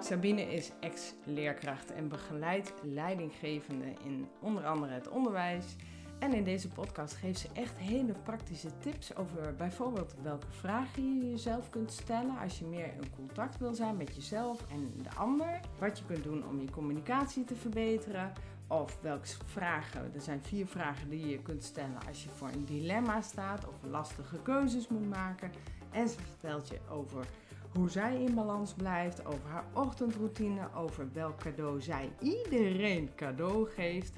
Sabine is ex-leerkracht en begeleidt leidinggevende in onder andere het onderwijs. En in deze podcast geeft ze echt hele praktische tips over bijvoorbeeld welke vragen je jezelf kunt stellen als je meer in contact wil zijn met jezelf en de ander. Wat je kunt doen om je communicatie te verbeteren. Of welke vragen, er zijn vier vragen die je kunt stellen als je voor een dilemma staat of lastige keuzes moet maken. En ze vertelt je over hoe zij in balans blijft, over haar ochtendroutine, over welk cadeau zij iedereen cadeau geeft.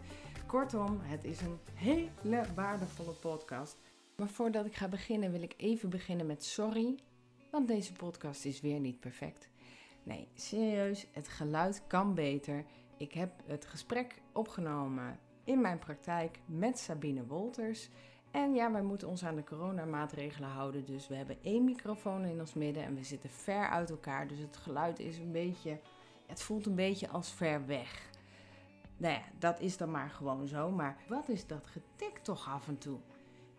Kortom, het is een hele waardevolle podcast. Maar voordat ik ga beginnen wil ik even beginnen met sorry, want deze podcast is weer niet perfect. Nee, serieus, het geluid kan beter. Ik heb het gesprek opgenomen in mijn praktijk met Sabine Wolters. En ja, wij moeten ons aan de coronamaatregelen houden. Dus we hebben één microfoon in ons midden en we zitten ver uit elkaar. Dus het geluid is een beetje. Het voelt een beetje als ver weg. Nou ja, dat is dan maar gewoon zo. Maar wat is dat getik toch af en toe?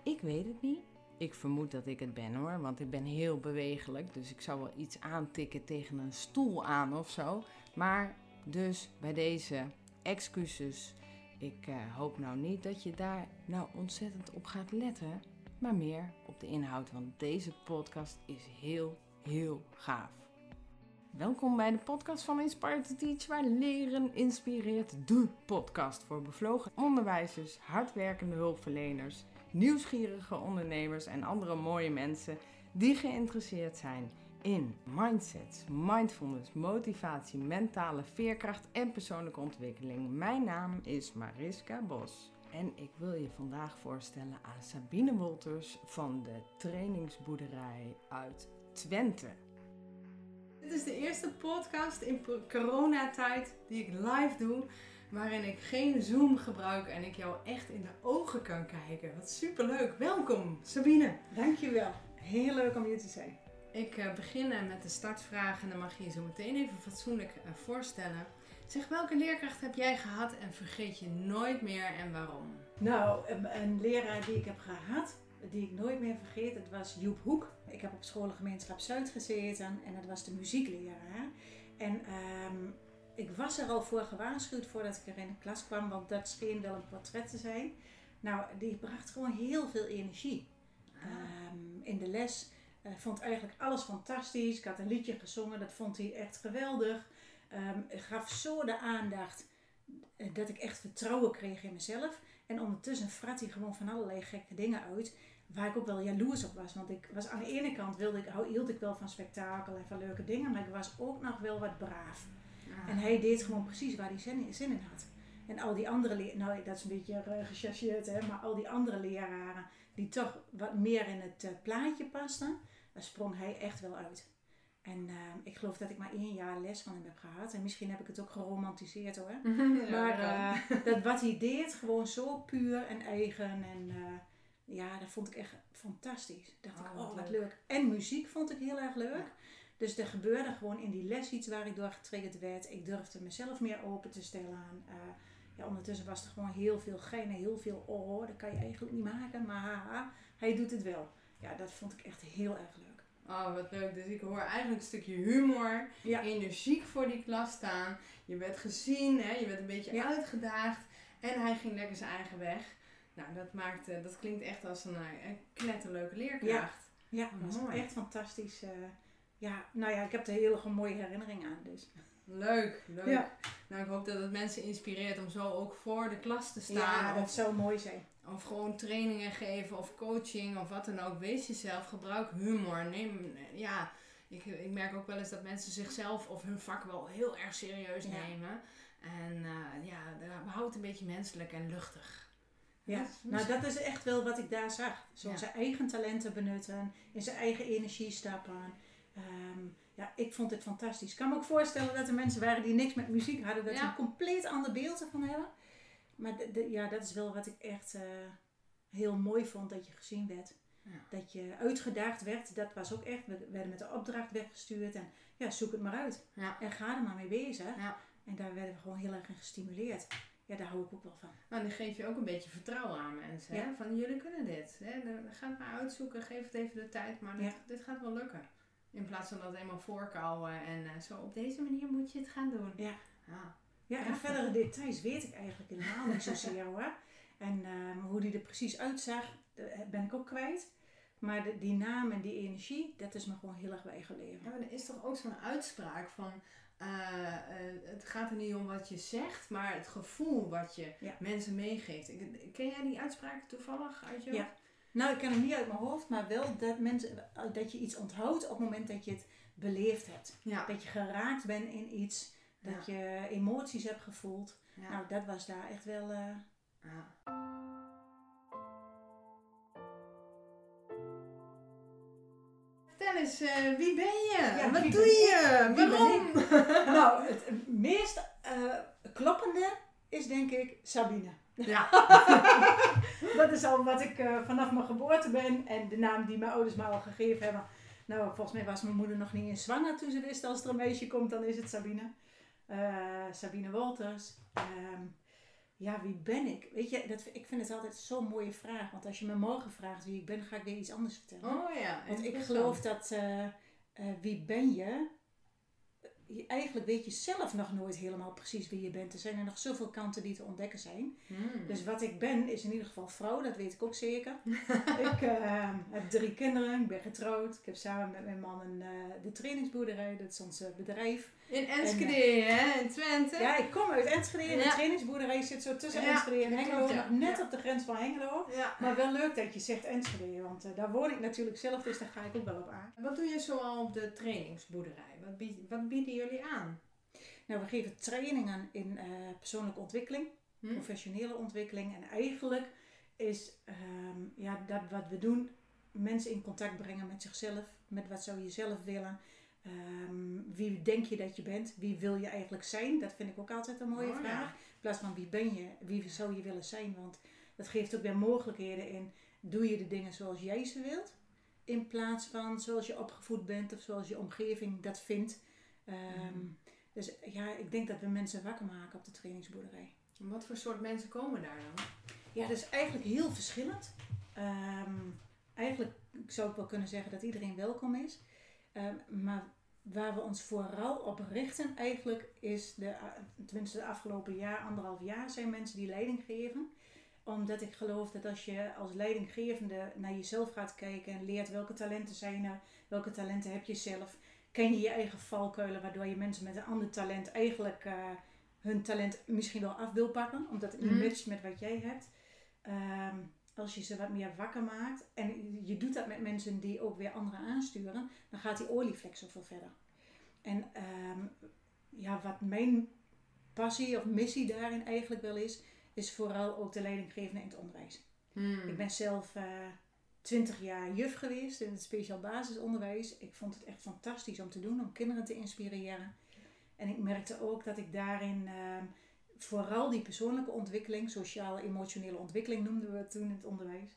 Ik weet het niet. Ik vermoed dat ik het ben hoor, want ik ben heel bewegelijk. Dus ik zou wel iets aantikken tegen een stoel aan of zo. Maar dus bij deze excuses. Ik uh, hoop nou niet dat je daar nou ontzettend op gaat letten, maar meer op de inhoud, want deze podcast is heel, heel gaaf. Welkom bij de podcast van Inspire to Teach, waar leren inspireert. De podcast voor bevlogen onderwijzers, hardwerkende hulpverleners, nieuwsgierige ondernemers en andere mooie mensen die geïnteresseerd zijn in mindset, mindfulness, motivatie, mentale veerkracht en persoonlijke ontwikkeling. Mijn naam is Mariska Bos. En ik wil je vandaag voorstellen aan Sabine Wolters van de trainingsboerderij uit Twente. Dit is de eerste podcast in coronatijd die ik live doe, waarin ik geen Zoom gebruik en ik jou echt in de ogen kan kijken. Wat superleuk. Welkom, Sabine. Dankjewel. Heel leuk om hier te zijn. Ik uh, begin met de startvraag en dan mag je je zo meteen even fatsoenlijk uh, voorstellen. Zeg, welke leerkracht heb jij gehad en vergeet je nooit meer en waarom? Nou, een, een leraar die ik heb gehad, die ik nooit meer vergeet, dat was Joep Hoek. Ik heb op scholengemeenschap Zuid gezeten en dat was de muziekleraar. En um, ik was er al voor gewaarschuwd voordat ik er in de klas kwam, want dat scheen wel een portret te zijn. Nou, die bracht gewoon heel veel energie. Um, in de les uh, vond eigenlijk alles fantastisch. Ik had een liedje gezongen, dat vond hij echt geweldig. Um, gaf zo de aandacht dat ik echt vertrouwen kreeg in mezelf. En ondertussen frat hij gewoon van allerlei gekke dingen uit. Waar ik ook wel jaloers op was. Want ik was aan de ene kant wilde ik, hield ik wel van spektakel en van leuke dingen. Maar ik was ook nog wel wat braaf. En hij deed gewoon precies waar hij zin in had. En al die andere nou dat is een beetje uh, gechargeerd, hè, maar al die andere leraren die toch wat meer in het uh, plaatje pasten, daar sprong hij echt wel uit. En uh, ik geloof dat ik maar één jaar les van hem heb gehad. En misschien heb ik het ook geromantiseerd hoor. Ja, maar uh, dat wat hij deed, gewoon zo puur en eigen. En uh, ja, dat vond ik echt fantastisch. Dacht oh, ik, oh wat leuk. En muziek vond ik heel erg leuk. Ja. Dus er gebeurde gewoon in die les iets waar ik door getriggerd werd. Ik durfde mezelf meer open te stellen. Ja, ondertussen was er gewoon heel veel gein heel veel oh, dat kan je eigenlijk niet maken. Maar hij doet het wel. Ja, dat vond ik echt heel erg leuk. Oh, wat leuk. Dus ik hoor eigenlijk een stukje humor, ja. energiek voor die klas staan. Je werd gezien, hè? je werd een beetje ja. uitgedaagd. En hij ging lekker zijn eigen weg. Nou, dat, maakt, dat klinkt echt als een, een knetterleuke leerkracht. Ja, ja dat was echt fantastisch. Uh, ja, nou ja, ik heb er hele mooie herinneringen aan. Dus. Leuk, leuk. Ja. Nou, ik hoop dat het mensen inspireert om zo ook voor de klas te staan. Ja, dat of, zou mooi zijn. Of gewoon trainingen geven of coaching of wat dan ook. Wees jezelf, gebruik humor. Neem, ja, ik, ik merk ook wel eens dat mensen zichzelf of hun vak wel heel erg serieus nemen. En uh, ja, houdt het een beetje menselijk en luchtig. Ja, dat nou dat is echt wel wat ik daar zag. Zo ja. zijn eigen talenten benutten, in zijn eigen energie stappen. Um, ja, ik vond het fantastisch. Ik kan me ook voorstellen dat er mensen waren die niks met muziek hadden, dat ja. ze een compleet ander beeld ervan hebben. Maar de, de, ja, dat is wel wat ik echt uh, heel mooi vond, dat je gezien werd. Ja. Dat je uitgedaagd werd, dat was ook echt. We werden met de opdracht weggestuurd en ja, zoek het maar uit. Ja. En ga er maar mee bezig. En daar werden we gewoon heel erg in gestimuleerd. Ja, daar hou ik ook wel van. Nou, dan geef je ook een beetje vertrouwen aan mensen. Hè? Van jullie kunnen dit. Hè? Ga het maar uitzoeken, geef het even de tijd, maar dit, dit gaat wel lukken. In plaats van dat eenmaal voorkouwen en eh, zo op deze manier moet je het gaan doen. Ja. Ah. Ja, en Ja. verdere details weet ik eigenlijk helemaal niet zozeer hoor. En ehm, hoe die er precies uitzag, eh, ben ik ook kwijt. Maar de- die naam en die energie, dat is me gewoon heel erg bijgebleven. Ja, maar er is toch ook zo'n uitspraak van... eh, eh, het gaat er niet om wat je zegt, maar het gevoel wat je Ja. mensen meegeeft. Ken jij die uitspraak toevallig uit je Ja. Nou, ik ken hem niet uit mijn hoofd, maar wel dat, mensen, dat je iets onthoudt op het moment dat je het beleefd hebt. Ja. Dat je geraakt bent in iets, dat je emoties hebt gevoeld. ja. Nou, dat was daar echt wel... Ja. Vertel eens, wie ben je? Wat doe je? Waarom? nou, het meest eh, kloppende is denk ik Sabine. Ja. Dat is al wat ik eh, vanaf mijn geboorte ben. En de naam die mijn ouders me al gegeven hebben. Nou, volgens mij was mijn moeder nog niet eens zwanger toen ze wist als er een meisje komt, dan is het Sabine. Eh, Sabine Walters. Ehm, ja, wie ben ik? Weet je, dat, ik vind het altijd zo'n mooie vraag. Want als je me morgen vraagt wie ik ben, ga ik weer iets anders vertellen. Oh ja. Want ik geloof dat eh, wie ben je? Eigenlijk weet je zelf nog nooit helemaal precies wie je bent. Er zijn er nog zoveel kanten die te ontdekken zijn. Hmm. Dus wat ik ben is in ieder geval vrouw, dat weet ik ook zeker. ik eh, heb drie kinderen, ik ben getrouwd. Ik heb samen met mijn man een, eh, de trainingsboerderij, dat is ons eh, bedrijf. In Enschede, hè? In Twente. Ja, ik kom uit Enschede en de trainingsboerderij zit zo tussen Ja, Enschede en Hengelo. nog net op de grens van Hengelo. Maar wel leuk dat je zegt Enschede, want eh, daar woon ik natuurlijk zelf, dus daar ga ik ook wel op aan. Wat doe je zoal op de trainingsboerderij? Wat, bied- wat bieden jullie aan? Nou, we geven trainingen in eh, persoonlijke ontwikkeling, Hm? professionele ontwikkeling. En eigenlijk is ehm, ja, dat wat we doen, mensen in contact brengen met zichzelf. Met wat zou je zelf willen. Ehm, wie denk je dat je bent? Wie wil je eigenlijk zijn? Dat vind ik ook altijd een mooie Oh, ja. vraag. In plaats van wie ben je? Wie zou je willen zijn? Want dat geeft ook weer mogelijkheden in. Doe je de dingen zoals jij ze wilt? In plaats van zoals je opgevoed bent of zoals je omgeving dat vindt. Ehm, Mhm. Dus ja, ik denk dat we mensen wakker maken op de trainingsboerderij. En Wat voor soort mensen komen daar dan? Ja, dat is eigenlijk heel verschillend. Ehm, eigenlijk zou ik wel kunnen zeggen dat iedereen welkom is. Ehm, maar waar we ons vooral op richten eigenlijk is, de, tenminste de afgelopen jaar, anderhalf jaar, zijn mensen die leiding geven. Omdat ik geloof dat als je als leidinggevende naar jezelf gaat kijken en leert welke talenten zijn er, welke talenten heb je zelf, ken je je eigen valkuilen, waardoor je mensen met een ander talent eigenlijk eh, hun talent misschien wel af wil pakken, omdat het niet Mhm. matcht met wat jij hebt. Ehm, als je ze wat meer wakker maakt en je doet dat met mensen die ook weer anderen aansturen, dan gaat die olievlek zoveel verder. En ehm, ja, wat mijn passie of missie daarin eigenlijk wel is, is vooral ook de leidinggevende in het onderwijs. Hmm. Ik ben zelf twintig jaar juf geweest in het speciaal basisonderwijs. Ik vond het echt fantastisch om te doen, om kinderen te inspireren. En ik merkte ook dat ik daarin ehm, vooral die persoonlijke ontwikkeling, sociale, emotionele ontwikkeling noemden we het toen in het onderwijs,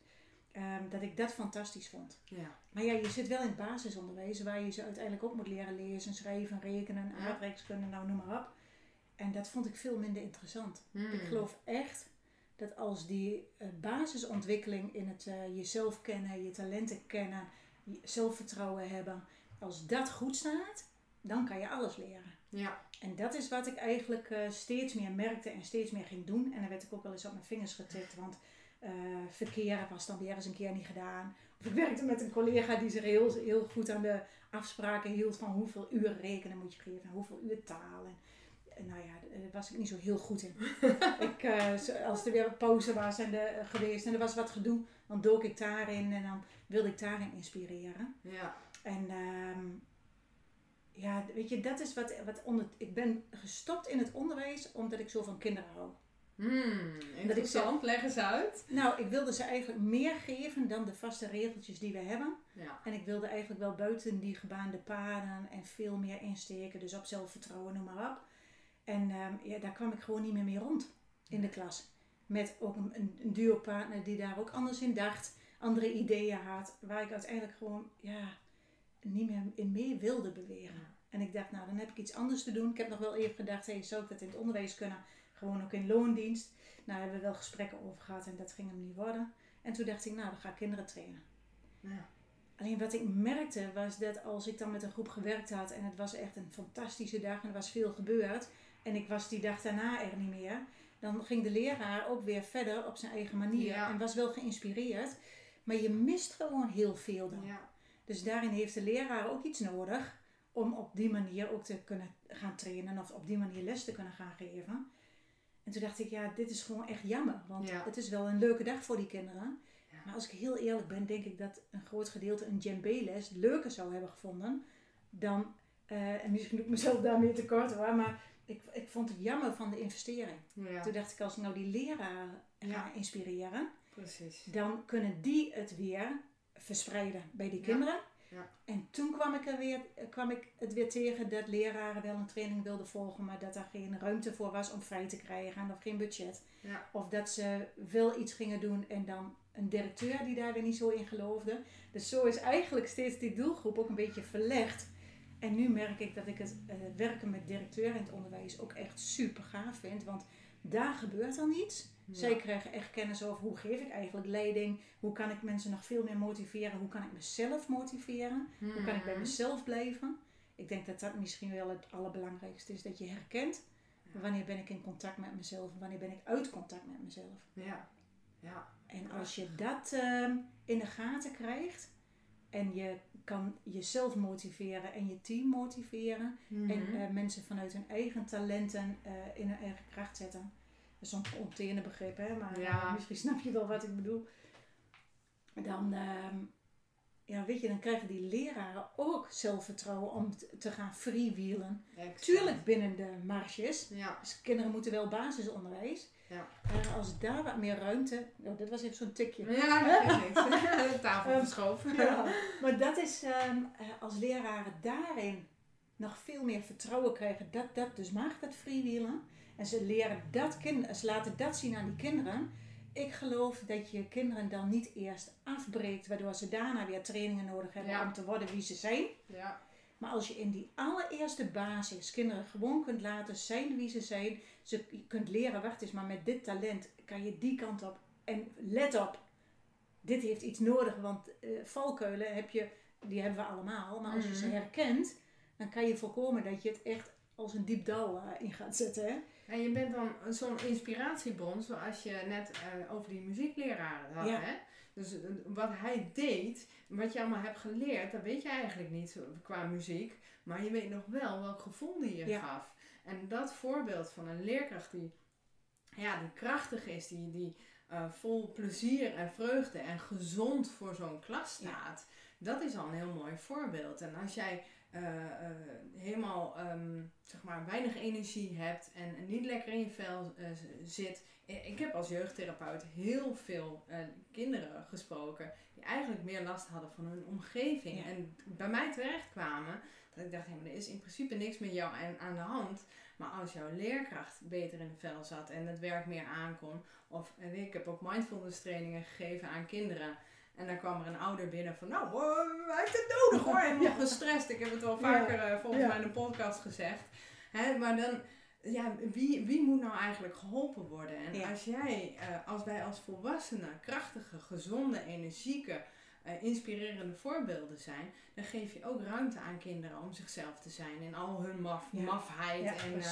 ehm, dat ik dat fantastisch vond. Ja. Maar ja, je zit wel in het basisonderwijs waar je ze uiteindelijk ook moet leren lezen, schrijven, rekenen, Ja. aardrijkskunde, nou noem maar op. En dat vond ik veel minder interessant. Hmm. Ik geloof echt dat als die eh, basisontwikkeling in het eh, jezelf kennen, je talenten kennen, je zelfvertrouwen hebben, als dat goed staat, dan kan je alles leren. Ja. En dat is wat ik eigenlijk eh, steeds meer merkte en steeds meer ging doen. En dan werd ik ook wel eens op mijn vingers getikt, want eh verkeer was dan weer eens een keer niet gedaan. Of ik werkte met een collega die zich heel, heel goed aan de afspraken hield van hoeveel uur rekenen moet je geven en hoeveel uur taal. En, en nou ja, daar was ik niet zo heel goed in. ik, eh, als er weer een pauze was en de, geweest en er was wat gedoe, dan dook ik daarin en dan wilde ik daarin inspireren. Ja. En ehm, ja, weet je, dat is wat, wat onder, ik ben gestopt in het onderwijs omdat ik zo van kinderen hou. Hmm. Interessant. Leg eens uit. Nou, ik wilde ze eigenlijk meer geven dan de vaste regeltjes die we hebben. Ja. En ik wilde eigenlijk wel buiten die gebaande paden en veel meer insteken. Dus op zelfvertrouwen, noem maar op. En ehm, ja, daar kwam ik gewoon niet meer mee rond in de klas. Met ook een, een, een duopartner die daar ook anders in dacht. Andere ideeën had. Waar ik uiteindelijk gewoon ja, niet meer in mee wilde bewegen. Ja. En ik dacht, nou dan heb ik iets anders te doen. Ik heb nog wel even gedacht, hey, zou ik dat in het onderwijs kunnen? Gewoon ook in loondienst. Nou, daar hebben we wel gesprekken over gehad en dat ging hem niet worden. En toen dacht ik, nou dan ga ik kinderen trainen. Ja. Alleen wat ik merkte was dat als ik dan met een groep gewerkt had en het was echt een fantastische dag en er was veel gebeurd en ik was die dag daarna er niet meer, dan ging de leraar ook weer verder op zijn eigen manier Ja. en was wel geïnspireerd. Maar je mist gewoon heel veel dan. Ja. Dus daarin heeft de leraar ook iets nodig om op die manier ook te kunnen gaan trainen of op die manier les te kunnen gaan geven. En toen dacht ik, ja, dit is gewoon echt jammer. Want Ja. het is wel een leuke dag voor die kinderen. Ja. Maar als ik heel eerlijk ben, denk ik dat een groot gedeelte een djembe-les leuker zou hebben gevonden dan, eh, en misschien doe ik mezelf daarmee tekort hoor, maar ik, ik vond het jammer van de investering. Ja, Toen dacht ik, als ik nou die leraar ga inspireren, precies. dan kunnen die het weer verspreiden bij die kinderen. Ja. En toen kwam ik, er weer, kwam ik het weer tegen dat leraren wel een training wilden volgen, maar dat er geen ruimte voor was om vrij te krijgen of geen budget. Ja. Of dat ze wel iets gingen doen en dan een directeur die daar weer niet zo in geloofde. Dus zo is eigenlijk steeds die doelgroep ook een beetje verlegd. En nu merk ik dat ik het eh, werken met directeur in het onderwijs ook echt super gaaf vind. Want daar gebeurt dan iets. Ja. Zij krijgen echt kennis over hoe geef ik eigenlijk leiding. Hoe kan ik mensen nog veel meer motiveren. Hoe kan ik mezelf motiveren. Hoe kan ik bij Mhm. mezelf blijven. Ik denk dat dat misschien wel het allerbelangrijkste is. Dat je herkent wanneer ben ik in contact met mezelf. En wanneer ben ik uit contact met mezelf. Ja. Ja. En als je dat ehm, in de gaten krijgt. En je kan jezelf motiveren en je team motiveren. En Mhm. eh, mensen vanuit hun eigen talenten eh, in hun eigen kracht zetten. Dat is zo'n onteerne begrip, hè? maar Ja. eh, misschien snap je wel wat ik bedoel. Dan, ehm, ja, weet je, dan krijgen die leraren ook zelfvertrouwen om te gaan freewheelen. Tuurlijk binnen de marges. Ja. Dus kinderen moeten wel basisonderwijs. Ja. Als daar wat meer ruimte... Oh, dit was even zo'n tikje. Ja, dat geeft niks. De tafel Ehm, verschoven. Ja, maar dat is ehm, eh, als leraren daarin nog veel meer vertrouwen krijgen dat dat dus mag, dat freewheelen. En ze leren dat kind, ze laten dat zien aan die kinderen. Ik geloof dat je kinderen dan niet eerst afbreekt, waardoor ze daarna weer trainingen nodig hebben Ja. om te worden wie ze zijn. Ja. Maar als je in die allereerste basis kinderen gewoon kunt laten zijn wie ze zijn, ze kunt leren, wacht eens, maar met dit talent kan je die kant op. En let op, dit heeft iets nodig, want eh, valkuilen heb je, die hebben we allemaal. Maar als je ze Mhm. herkent, dan kan je voorkomen dat je het echt als een diep dal eh, in gaat zetten. Hè? En je bent dan zo'n inspiratiebron, zoals je net eh, over die muziekleraar had. Ja. Hè? Dus eh, wat hij deed, wat je allemaal hebt geleerd, dat weet je eigenlijk niet qua muziek. Maar je weet nog wel welk gevoel die je Ja. gaf. En dat voorbeeld van een leerkracht die, ja, die krachtig is, die, die eh, vol plezier en vreugde en gezond voor zo'n klas staat. Dat is al een heel mooi voorbeeld. En als jij eh, eh, helemaal ehm, zeg maar weinig energie hebt en niet lekker in je vel eh, zit. Ik heb als jeugdtherapeut heel veel kinderen gesproken die eigenlijk meer last hadden van hun omgeving. Ja. En bij mij terecht kwamen dat ik dacht, maar er is in principe niks met jou aan, aan de hand. Maar als jouw leerkracht beter in de vel zat en het werk meer aankon. Of en ik heb ook mindfulness trainingen gegeven aan kinderen. En dan kwam er een ouder binnen van, nou, hij heeft het nodig hoor. Helemaal Ja. gestrest. Ik heb het wel Ja. vaker eh, volgens Ja. mij in de podcast gezegd. Hè, maar dan, ja, wie, wie moet nou eigenlijk geholpen worden? En als jij, eh, als wij als volwassenen krachtige, gezonde, energieke, eh, inspirerende voorbeelden zijn, dan geef je ook ruimte aan kinderen om zichzelf te zijn in al hun maf, mafheid. Ja, en.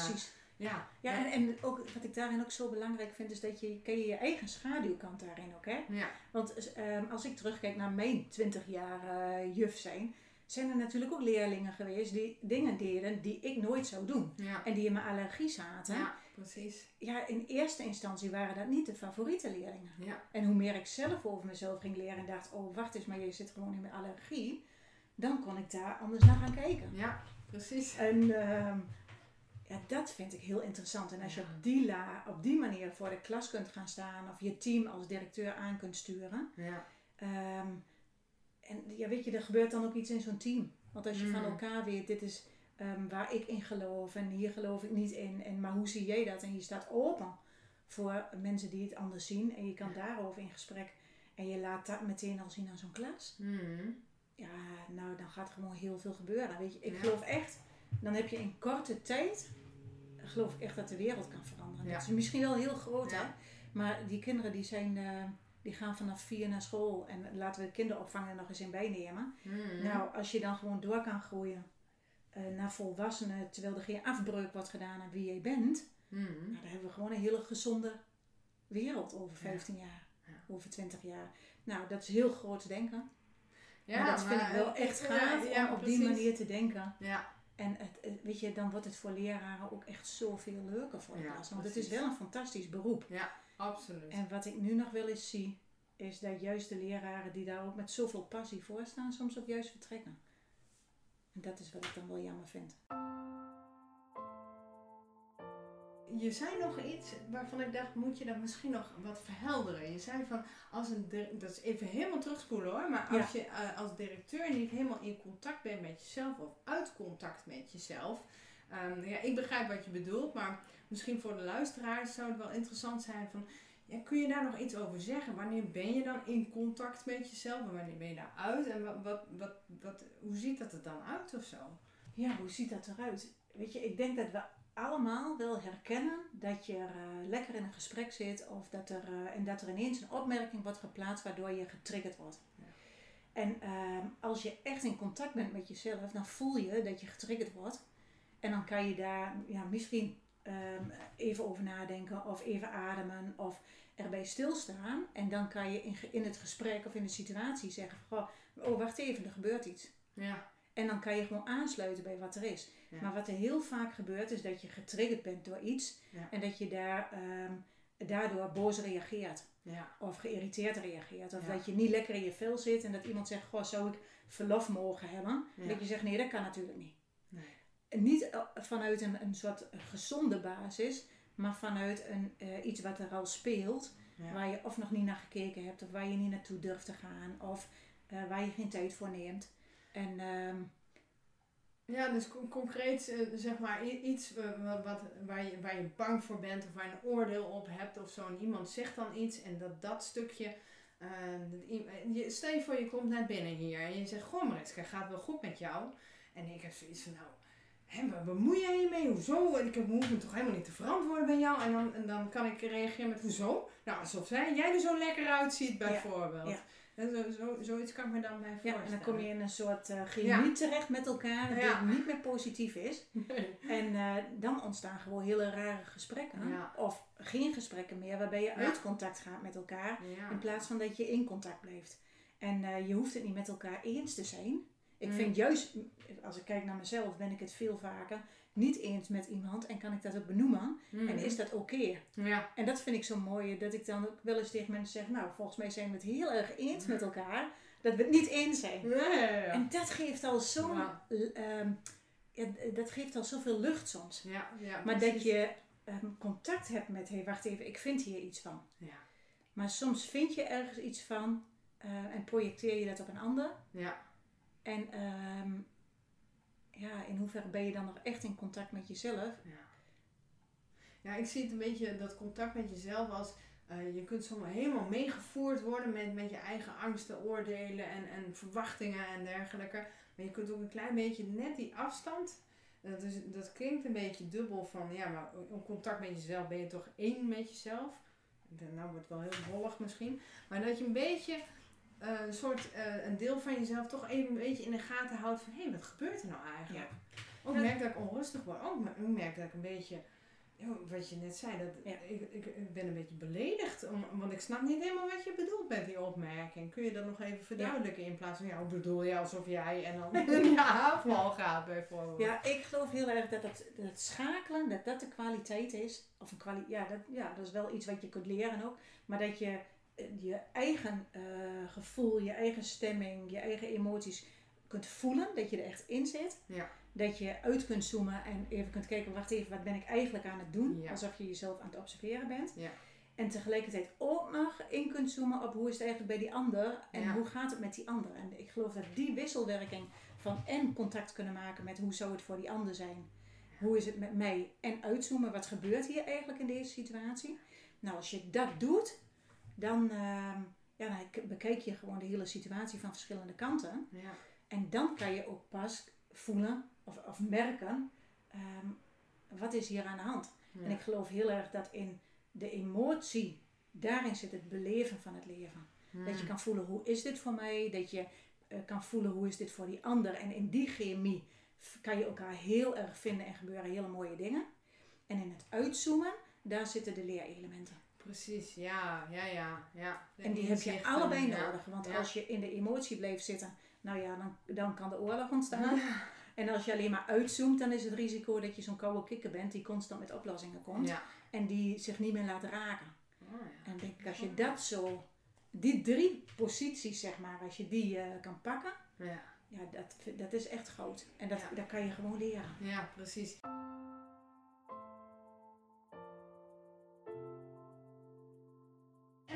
Ja, Ja, en, en ook, wat ik daarin ook zo belangrijk vind, is dat je, ken je je eigen schaduwkant daarin ook, hè? ja, Want ehm, als ik terugkijk naar mijn 20 jaar eh, juf zijn, zijn er natuurlijk ook leerlingen geweest die dingen deden die ik nooit zou doen. ja, En die in mijn allergie zaten. Ja. ja, precies. in eerste instantie waren dat niet de favoriete leerlingen. Ja, En hoe meer ik zelf over mezelf ging leren en dacht, oh wacht eens, maar je zit gewoon in mijn allergie. Dan kon ik daar anders naar gaan kijken. ja, precies. En ehm, ja, dat vind ik heel interessant. En als je Ja. op die, la, op die manier voor de klas kunt gaan staan of je team als directeur aan kunt sturen. Ja, Ehm, en ja, weet je, er gebeurt dan ook iets in zo'n team. Want als je van Mm. elkaar weet, dit is ehm, waar ik in geloof en hier geloof ik niet in. En, maar hoe zie jij dat? En je staat open voor mensen die het anders zien. En je kan daarover in gesprek. En je laat dat meteen al zien aan zo'n klas. Mhm. Ja, nou dan gaat er gewoon heel veel gebeuren. Weet je, ik Ja. geloof echt, dan heb je in korte tijd, geloof ik echt dat de wereld kan veranderen. Ja. Dat is misschien wel heel groot, hè. Maar die kinderen die zijn, eh, die gaan vanaf vier naar school. En laten we kinderopvang er nog eens in bijnemen. Mhm. Nou, als je dan gewoon door kan groeien eh, naar volwassenen, terwijl er geen afbreuk wordt gedaan aan wie je bent, Mhm. nou, dan hebben we gewoon een hele gezonde wereld over Ja. 15 jaar, Ja. over 20 jaar. Nou, dat is heel groot denken. Ja, maar dat vind ik wel echt gaaf ja, om op die manier te denken. Ja, En het, het- weet je, dan wordt het voor leraren ook echt zoveel leuker voor de Ja, klas. Want het is wel een fantastisch beroep. absoluut. En wat ik nu nog wel eens zie, is dat juist de leraren die daar ook met zoveel passie voor staan, soms ook juist vertrekken. En dat is wat ik dan wel jammer vind. Je zei nog iets waarvan ik dacht, moet je dat misschien nog wat verhelderen? Je zei van, als een dat is even helemaal terugspoelen hoor, maar als je eh, als directeur niet helemaal in contact bent met jezelf of uit contact met jezelf. ehm, ja, ik begrijp wat je bedoelt, maar misschien voor de luisteraars zou het wel interessant zijn van, ja, kun je daar nog iets over zeggen? Wanneer ben je dan in contact met jezelf en wanneer ben je daar uit? En wat, wat, wat, wat, hoe ziet dat er dan uit of zo? Ja, hoe ziet dat eruit? Weet je, ik denk dat we allemaal wel herkennen dat je eh, lekker in een gesprek zit of dat er, eh, en dat er ineens een opmerking wordt geplaatst waardoor je getriggerd wordt. Ja. En ehm, als je echt in contact bent met jezelf, dan voel je dat je getriggerd wordt. En dan kan je daar ja, misschien ehm, even over nadenken of even ademen of erbij stilstaan. En dan kan je in, in het gesprek of in de situatie zeggen van, "Goh, oh wacht even, er gebeurt iets. Ja, En dan kan je gewoon aansluiten bij wat er is. Ja. Maar wat er heel vaak gebeurt is dat je getriggerd bent door iets. Ja. En dat je daar, ehm, daardoor boos reageert. Of geïrriteerd reageert. Of dat je niet lekker in je vel zit. En dat iemand zegt, goh, zou ik verlof mogen hebben? En dat je zegt, nee, dat kan natuurlijk niet. nee. En niet eh, vanuit een, een soort gezonde basis. Maar vanuit een, eh, iets wat er al speelt. Ja. Waar je of nog niet naar gekeken hebt. Of waar je niet naartoe durft te gaan. Of eh, waar je geen tijd voor neemt. En... ehm, Ja, dus con- concreet eh, zeg maar iets eh, wat, wat, waar, je, waar je bang voor bent of waar je een oordeel op hebt of zo. En iemand zegt dan iets en dat dat stukje. eh, je, stel je voor je komt naar binnen hier en je zegt: Goh, Mariska, gaat wel goed met jou? En ik heb zoiets van: Nou, hè, waar bemoei jij je mee? Hoezo? En ik heb- hoef me toch helemaal niet te verantwoorden bij jou? En dan, en dan kan ik reageren met: Hoezo? Nou, alsof zij, jij er zo lekker uitziet, bijvoorbeeld. ja. Zo, zo, zoiets kan ik me dan bij Ja, voorstellen. en dan kom je in een soort chemie Ja. terecht met elkaar Ja. die niet meer positief is. Nee. En eh, dan ontstaan gewoon hele rare gesprekken. Ja. Of geen gesprekken meer, waarbij je uit contact gaat met elkaar. Ja. In plaats van dat je in contact blijft. En eh, je hoeft het niet met elkaar eens te zijn. Ik Mm. vind juist, als ik kijk naar mezelf, ben ik het veel vaker niet eens met iemand. En kan ik dat ook benoemen. Mhm. En is dat oké? Ja. En dat vind ik zo mooi, dat ik dan ook wel eens tegen mensen zeg, nou, volgens mij zijn we het heel erg eens met elkaar, dat we het niet eens zijn. Ja, ja, ja. En dat geeft al zo'n, Ja. ehm, ja, dat geeft al zoveel lucht soms. Ja, ja, Maar dat je ehm, contact hebt met, hé, hey, wacht even, ik vind hier iets van. Ja, Maar soms vind je ergens iets van eh, en projecteer je dat op een ander. ja, En ehm, ja, in hoeverre ben je dan nog echt in contact met jezelf? ja. Ja, ik zie het een beetje, dat contact met jezelf als... eh, je kunt zomaar helemaal meegevoerd worden met, met je eigen angsten, oordelen en, en verwachtingen en dergelijke. Maar je kunt ook een klein beetje net die afstand... Dat, is, dat klinkt een beetje dubbel van, ja, maar in contact met jezelf ben je toch één met jezelf. Nou wordt het wel heel wollig misschien. Maar dat je een beetje eh, een soort, eh, een deel van jezelf toch even een beetje in de gaten houdt van, hé, wat gebeurt er nou eigenlijk? Ook Ja. merk dat ik onrustig word. Ook ook merk dat ik een beetje, wat je net zei, dat, Ja. ik, ik, ik ben een beetje beledigd. Om, want ik snap niet helemaal wat je bedoelt met die opmerking. Kun je dat nog even verduidelijken in plaats van, ja, bedoel je alsof jij en dan in aanval gaat bijvoorbeeld. Ja, ik geloof heel erg dat het, dat het schakelen, dat dat de kwaliteit is. Of een ja, dat, ja, dat is wel iets wat je kunt leren ook. Maar dat je je eigen eh, gevoel, je eigen stemming, je eigen emoties kunt voelen. Dat je er echt in zit. Ja. Dat je uit kunt zoomen en even kunt kijken, wacht even, wat ben ik eigenlijk aan het doen? Ja. Alsof je jezelf aan het observeren bent. Ja. En tegelijkertijd ook nog in kunt zoomen op hoe is het eigenlijk bij die ander en hoe gaat het met die ander. En ik geloof dat die wisselwerking van en contact kunnen maken met hoe zou het voor die ander zijn, hoe is het met mij en uitzoomen wat gebeurt hier eigenlijk in deze situatie. Nou, als je dat doet, dan, ehm, ja, dan k- bekijk je gewoon de hele situatie van verschillende kanten. Ja. En dan kan je ook pas voelen of, of merken, ehm, wat is hier aan de hand. Ja. En ik geloof heel erg dat in de emotie daarin zit het beleven van het leven. Dat je Hmm. kan voelen hoe is dit voor mij, dat je eh, kan voelen hoe is dit voor die ander. En in die chemie kan je elkaar heel erg vinden en gebeuren hele mooie dingen. En in het uitzoomen, daar zitten de leerelementen. Precies, ja, ja, ja. ja. En die heb je allebei nodig. Want Ja. als je in de emotie blijft zitten, nou ja, dan, dan kan de oorlog ontstaan. Ja. En als je alleen maar uitzoomt, dan is het risico dat je zo'n koude kikker bent die constant met oplossingen komt. Ja. En die zich niet meer laat raken. Oh, ja. En ik denk, als je dat zo, die drie posities zeg maar, als je die eh, kan pakken, Ja. ja, dat, dat is echt groot. En dat, dat kan je gewoon leren. ja, precies.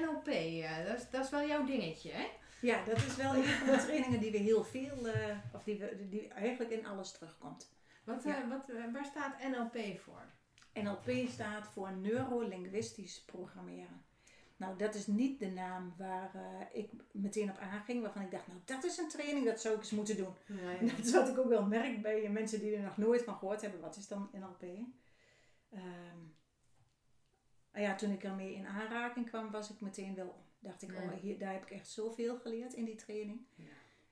NLP, ja, dat, is, dat is wel jouw dingetje, hè? Ja, dat is wel een van de trainingen die we heel veel, eh, of die, we, die eigenlijk in alles terugkomt. Wat, Ja. eh, wat, eh, waar staat NLP voor? NLP staat voor neurolinguistisch programmeren. Nou, dat is niet de naam waar eh, ik meteen op aanging, waarvan ik dacht, nou, dat is een training, dat zou ik eens moeten doen. Ja, Dat is wat ik ook wel merk bij mensen die er nog nooit van gehoord hebben. Wat is dan NLP? Ehm, ja, toen ik ermee in aanraking kwam, was ik meteen wel. Dacht ik, oh, hier, daar heb ik echt zoveel geleerd in die training. Ja.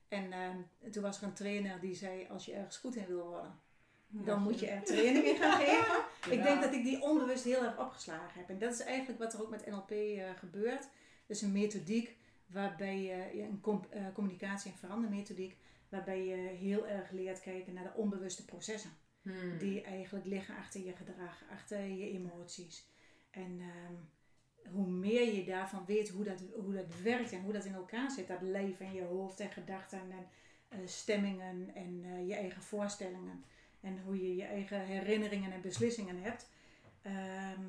En ehm, toen was er een trainer die zei, als je ergens goed in wil worden, dan moet je er training in gaan geven. Ik denk dat ik die onbewust heel erg opgeslagen heb. En dat is eigenlijk wat er ook met NLP eh, gebeurt. Is een methodiek waarbij je, een eh, communicatie- en verandermethodiek, waarbij je heel erg leert kijken naar de onbewuste processen. Hmm. Die eigenlijk liggen achter je gedrag, achter je emoties. En ehm, hoe meer je daarvan weet hoe dat, hoe dat werkt en hoe dat in elkaar zit, dat leven en je hoofd en gedachten en eh, stemmingen en eh, je eigen voorstellingen. En hoe je je eigen herinneringen en beslissingen hebt. ehm,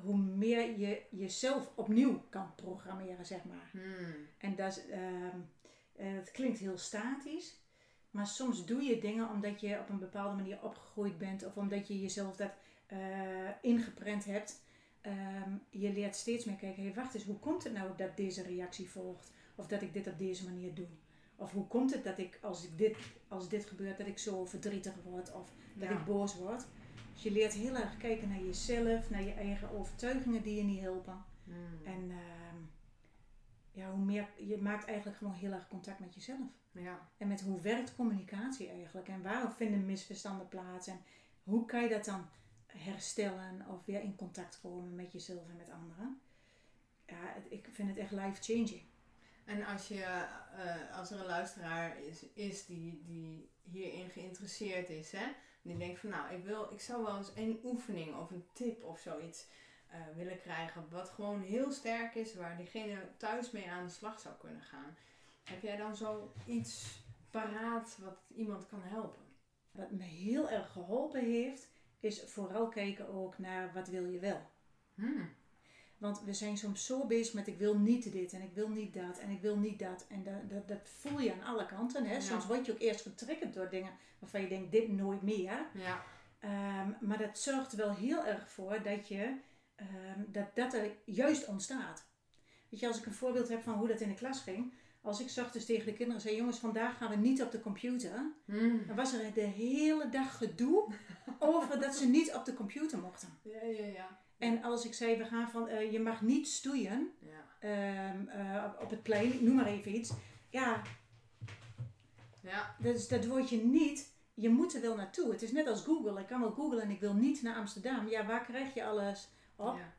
hoe meer je jezelf opnieuw kan programmeren, zeg maar. Hmm. En dat, ehm, eh, het klinkt heel statisch. Maar soms doe je dingen omdat je op een bepaalde manier opgegroeid bent. Of omdat je jezelf dat eh, ingeprent hebt. Ehm, je leert steeds meer kijken. Hey, wacht eens, hoe komt het nou dat deze reactie volgt? Of dat ik dit op deze manier doe? Of hoe komt het dat ik als, ik dit, als dit gebeurt, dat ik zo verdrietig word? Of dat Ja. ik boos word? Dus je leert heel erg kijken naar jezelf, naar je eigen overtuigingen die je niet helpen. Hmm. En ehm, ja, hoe meer, je maakt eigenlijk gewoon heel erg contact met jezelf. Ja. En met hoe werkt communicatie eigenlijk? En waarom vinden misverstanden plaats? En hoe kan je dat dan herstellen of weer in contact komen met jezelf en met anderen? Ja, het- ik vind het echt life-changing. En als, je, eh, als er een luisteraar is, is die, die hierin geïnteresseerd is, hè, die denkt van nou, ik, wil, ik zou wel eens een oefening of een tip of zoiets eh, willen krijgen, wat gewoon heel sterk is, waar diegene thuis mee aan de slag zou kunnen gaan. Heb jij dan zo iets paraat wat iemand kan helpen? Wat me heel erg geholpen heeft, is vooral kijken ook naar wat wil je wel. Hmm. Want we zijn soms zo bezig met ik wil niet dit en ik wil niet dat en ik wil niet dat. En dat, dat, dat voel je aan alle kanten. Hè? Ja. Soms word je ook eerst getriggerd door dingen waarvan je denkt dit nooit meer. Ja. Ehm, maar dat zorgt er wel heel erg voor dat je ehm, dat, dat er juist ontstaat. Weet je, als ik een voorbeeld heb van hoe dat in de klas ging. Als ik 's ochtends tegen de kinderen zei, jongens, vandaag gaan we niet op de computer. Hmm. Dan was er de hele dag gedoe over dat ze niet op de computer mochten. Ja, ja, ja. En als ik zei, we gaan van, eh, je mag niet stoeien Ja. ehm, eh, op, op het plein, noem maar even iets. Ja, Ja. dus dat word je niet. Je moet er wel naartoe. Het is net als Google. Ik kan wel googlen en ik wil niet naar Amsterdam. Ja, waar krijg je alles op? Ja.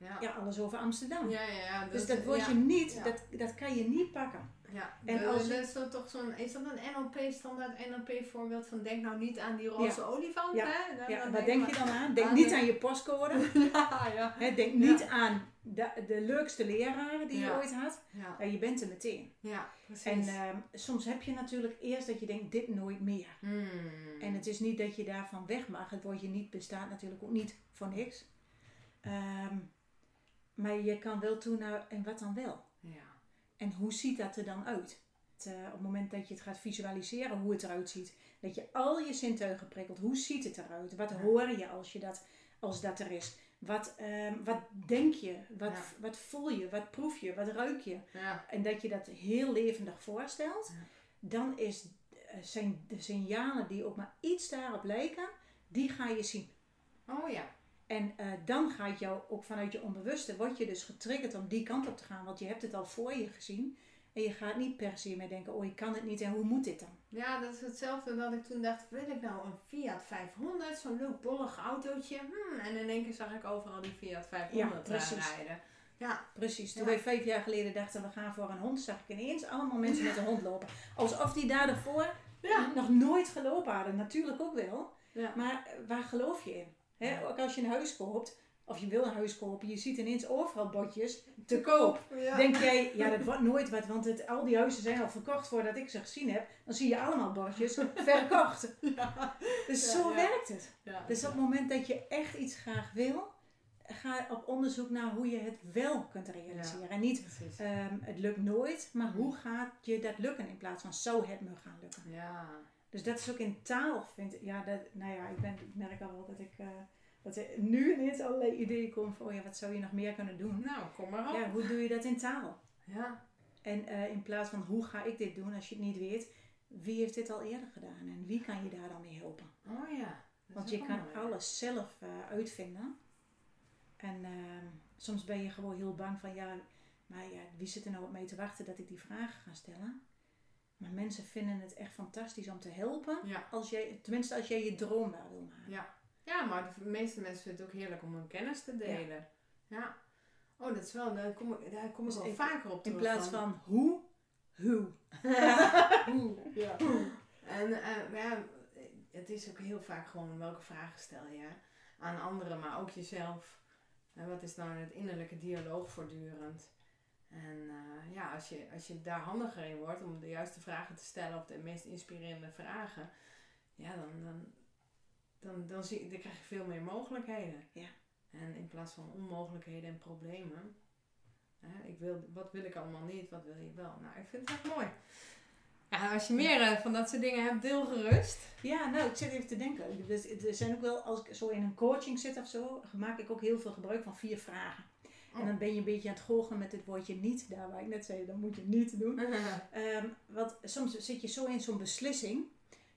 Ja. Ja, alles over Amsterdam. Ja, ja, ja. Dus dat word ja. je niet, Ja. dat, dat kan je niet pakken. Ja, En als dat is dan toch zo'n, is dat een NLP standaard NLP voorbeeld van denk nou niet aan die roze olifant, Ja. hè? Dan- Ja, dan wat denk denk je dan aan? Denk aan niet de- aan je postcode. ja, ja, Hè, denk niet aan de, de leukste leraren die je ooit had. ja, Ja, je bent er meteen. ja, precies. En ehm, soms heb je natuurlijk eerst dat je denkt, dit nooit meer. Hmm. En het is niet dat je daarvan weg mag. Het woordje niet bestaat natuurlijk ook niet voor niks. Ehm, maar je kan wel toe naar, en wat dan wel? ja. En hoe ziet dat er dan uit? Het, eh, op het moment dat je het gaat visualiseren hoe het eruit ziet. Dat je al je zintuigen prikkelt. Hoe ziet het eruit? Wat Ja. hoor je als, je dat, als dat er is? Wat, ehm, wat denk je? Wat, Ja. wat voel je? Wat proef je? Wat ruik je? ja. En dat je dat heel levendig voorstelt. Dan is, eh, zijn de signalen die ook maar iets daarop lijken, die ga je zien. Oh ja. En eh, dan gaat jou ook vanuit je onbewuste, word je dus getriggerd om die kant op te gaan. Want je hebt het al voor je gezien. En je gaat niet per se meer denken, oh ik kan het niet en hoe moet dit dan? Ja, dat is hetzelfde dat ik toen dacht, wil ik nou een Fiat 500, zo'n leuk bollig autootje? Hmm, en in één keer zag ik overal die Fiat 500 Ja, precies. rijden. Ja, Precies. Toen Ja. wij vijf jaar geleden dachten, we gaan voor een hond, zag ik ineens allemaal mensen met een hond lopen. Alsof die daar daarvoor ja. nog nooit gelopen hadden. Natuurlijk ook wel. Maar eh, waar geloof je in? Hè? Ook als je een huis koopt, of je wil een huis kopen, je ziet ineens overal bordjes te koop. Ja. Denk jij, ja dat wordt nooit wat, want het, al die huizen zijn al verkocht voordat ik ze gezien heb. Dan zie je allemaal bordjes, verkocht. Ja. Dus Ja, zo werkt het. Dus op het moment dat je echt iets graag wil, ga op onderzoek naar hoe je het wel kunt realiseren. En niet, ehm, het lukt nooit, maar hoe gaat je dat lukken in plaats van zou het me gaan lukken. Ja. Dus dat is ook in taal, vind ik. Ja, dat, nou ja, ik, ben, ik merk al wel dat ik. eh, dat er nu ineens allerlei ideeën komen van, oh ja, wat zou je nog meer kunnen doen? Nou, kom maar op. Ja, hoe doe je dat in taal? Ja. En eh, in plaats van, hoe ga ik dit doen als je het niet weet, wie heeft dit al eerder gedaan en wie kan je daar dan mee helpen? Oh ja. Want je kan mooi. alles zelf eh, uitvinden. En ehm, soms ben je gewoon heel bang van, ja, maar ja, wie zit er nou op mij te wachten dat ik die vragen ga stellen? Maar mensen vinden het echt fantastisch om te helpen. Ja. Als jij, tenminste, als jij je droom waar wil maken. Ja. ja, maar de meeste mensen vinden het ook heerlijk om hun kennis te delen. Ja. Oh, dat is wel, daar kom ik, daar kom ik Dus wel in- vaker op In terug. plaats van hoe, hoe. Hoe. Ja. En eh, ja, het is ook heel vaak gewoon welke vragen stel je aan anderen, maar ook jezelf. En wat is nou het innerlijke dialoog voortdurend? En eh, ja, als je, als je daar handiger in wordt om de juiste vragen te stellen of de meest inspirerende vragen, ja, dan, dan, dan, dan, zie, dan krijg je veel meer mogelijkheden. Ja. En in plaats van onmogelijkheden en problemen. Hè, ik wil, wat wil ik allemaal niet, wat wil je wel? Nou, ik vind het echt mooi. Ja, als je meer eh, van dat soort dingen hebt, deel gerust. Ja, nou, ik zit even te denken. Dus, er zijn ook wel, als ik zo in een coaching zit of zo, maak ik ook heel veel gebruik van vier vragen. En dan ben je een beetje aan het goochelen met het woordje niet, daar waar ik net zei, dat moet je niet doen. Ehm, want soms zit je zo in zo'n beslissing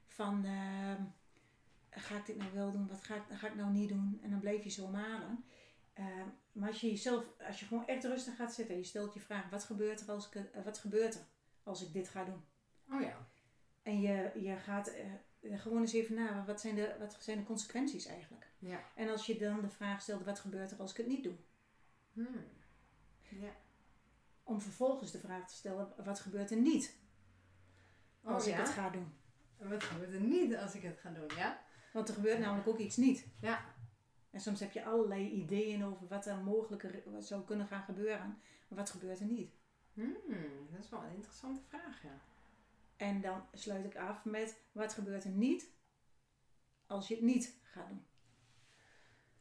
van, ehm, ga ik dit nou wel doen, wat ga ik, ga ik nou niet doen? En dan blijf je zo malen. Ehm, maar als je jezelf, als je gewoon echt rustig gaat zitten en je stelt je vraag, wat gebeurt er als ik, eh, wat gebeurt er als ik dit ga doen? Oh ja. En je, je gaat eh, gewoon eens even na, wat zijn, de, wat zijn de consequenties eigenlijk? Ja. En als je dan de vraag stelt, wat gebeurt er als ik het niet doe? Hmm. Ja. Om vervolgens de vraag te stellen, wat gebeurt er niet als Oh, ik ja? het ga doen? En wat gebeurt er niet als ik het ga doen, ja? Want er gebeurt namelijk ook iets niet. Ja. En soms heb je allerlei ideeën over wat er mogelijk wat zou kunnen gaan gebeuren. Maar wat gebeurt er niet? Hmm, dat is wel een interessante vraag, ja. En dan sluit ik af met, wat gebeurt er niet als je het niet gaat doen?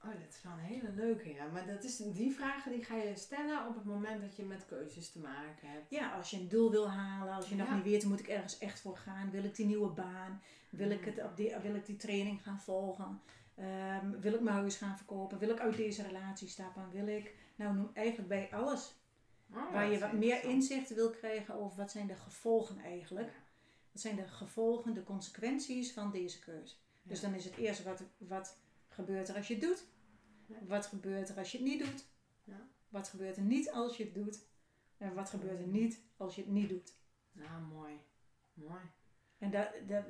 Oh, dat is wel een hele leuke, ja. Maar dat is, die vragen die ga je stellen op het moment dat je met keuzes te maken hebt. Ja, als je een doel wil halen, als je nog Ja. niet weet, moet ik ergens echt voor gaan? Wil ik die nieuwe baan? Wil ik, het op die, wil ik die training gaan volgen? Ehm, wil ik mijn huis gaan verkopen? Wil ik uit deze relatie stappen? Wil ik, nou noem eigenlijk bij alles Oh, waar je wat meer inzicht wil krijgen over wat zijn de gevolgen eigenlijk. Ja. Wat zijn de gevolgen, de consequenties van deze keuze? Dus dan is het eerst wat, wat gebeurt er als je het doet? Wat gebeurt er als je het niet doet? Wat gebeurt er niet als je het doet? En wat gebeurt er niet als je het niet doet? Nou, mooi. Mooi. En dat, dat,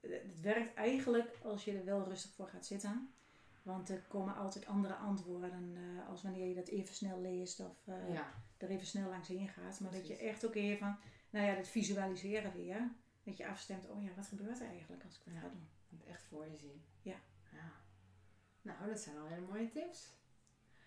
het werkt eigenlijk als je er wel rustig voor gaat zitten. Want er komen altijd andere antwoorden eh, als wanneer je dat even snel leest of eh, Ja. er even snel langs heen gaat. Maar dat je echt ook even, nou ja, dat visualiseren weer. Dat je afstemt, oh ja, wat gebeurt er eigenlijk als ik dat Ja. ga doen? Het echt voor je zien. Ja. ja. Nou, dat zijn al hele mooie tips.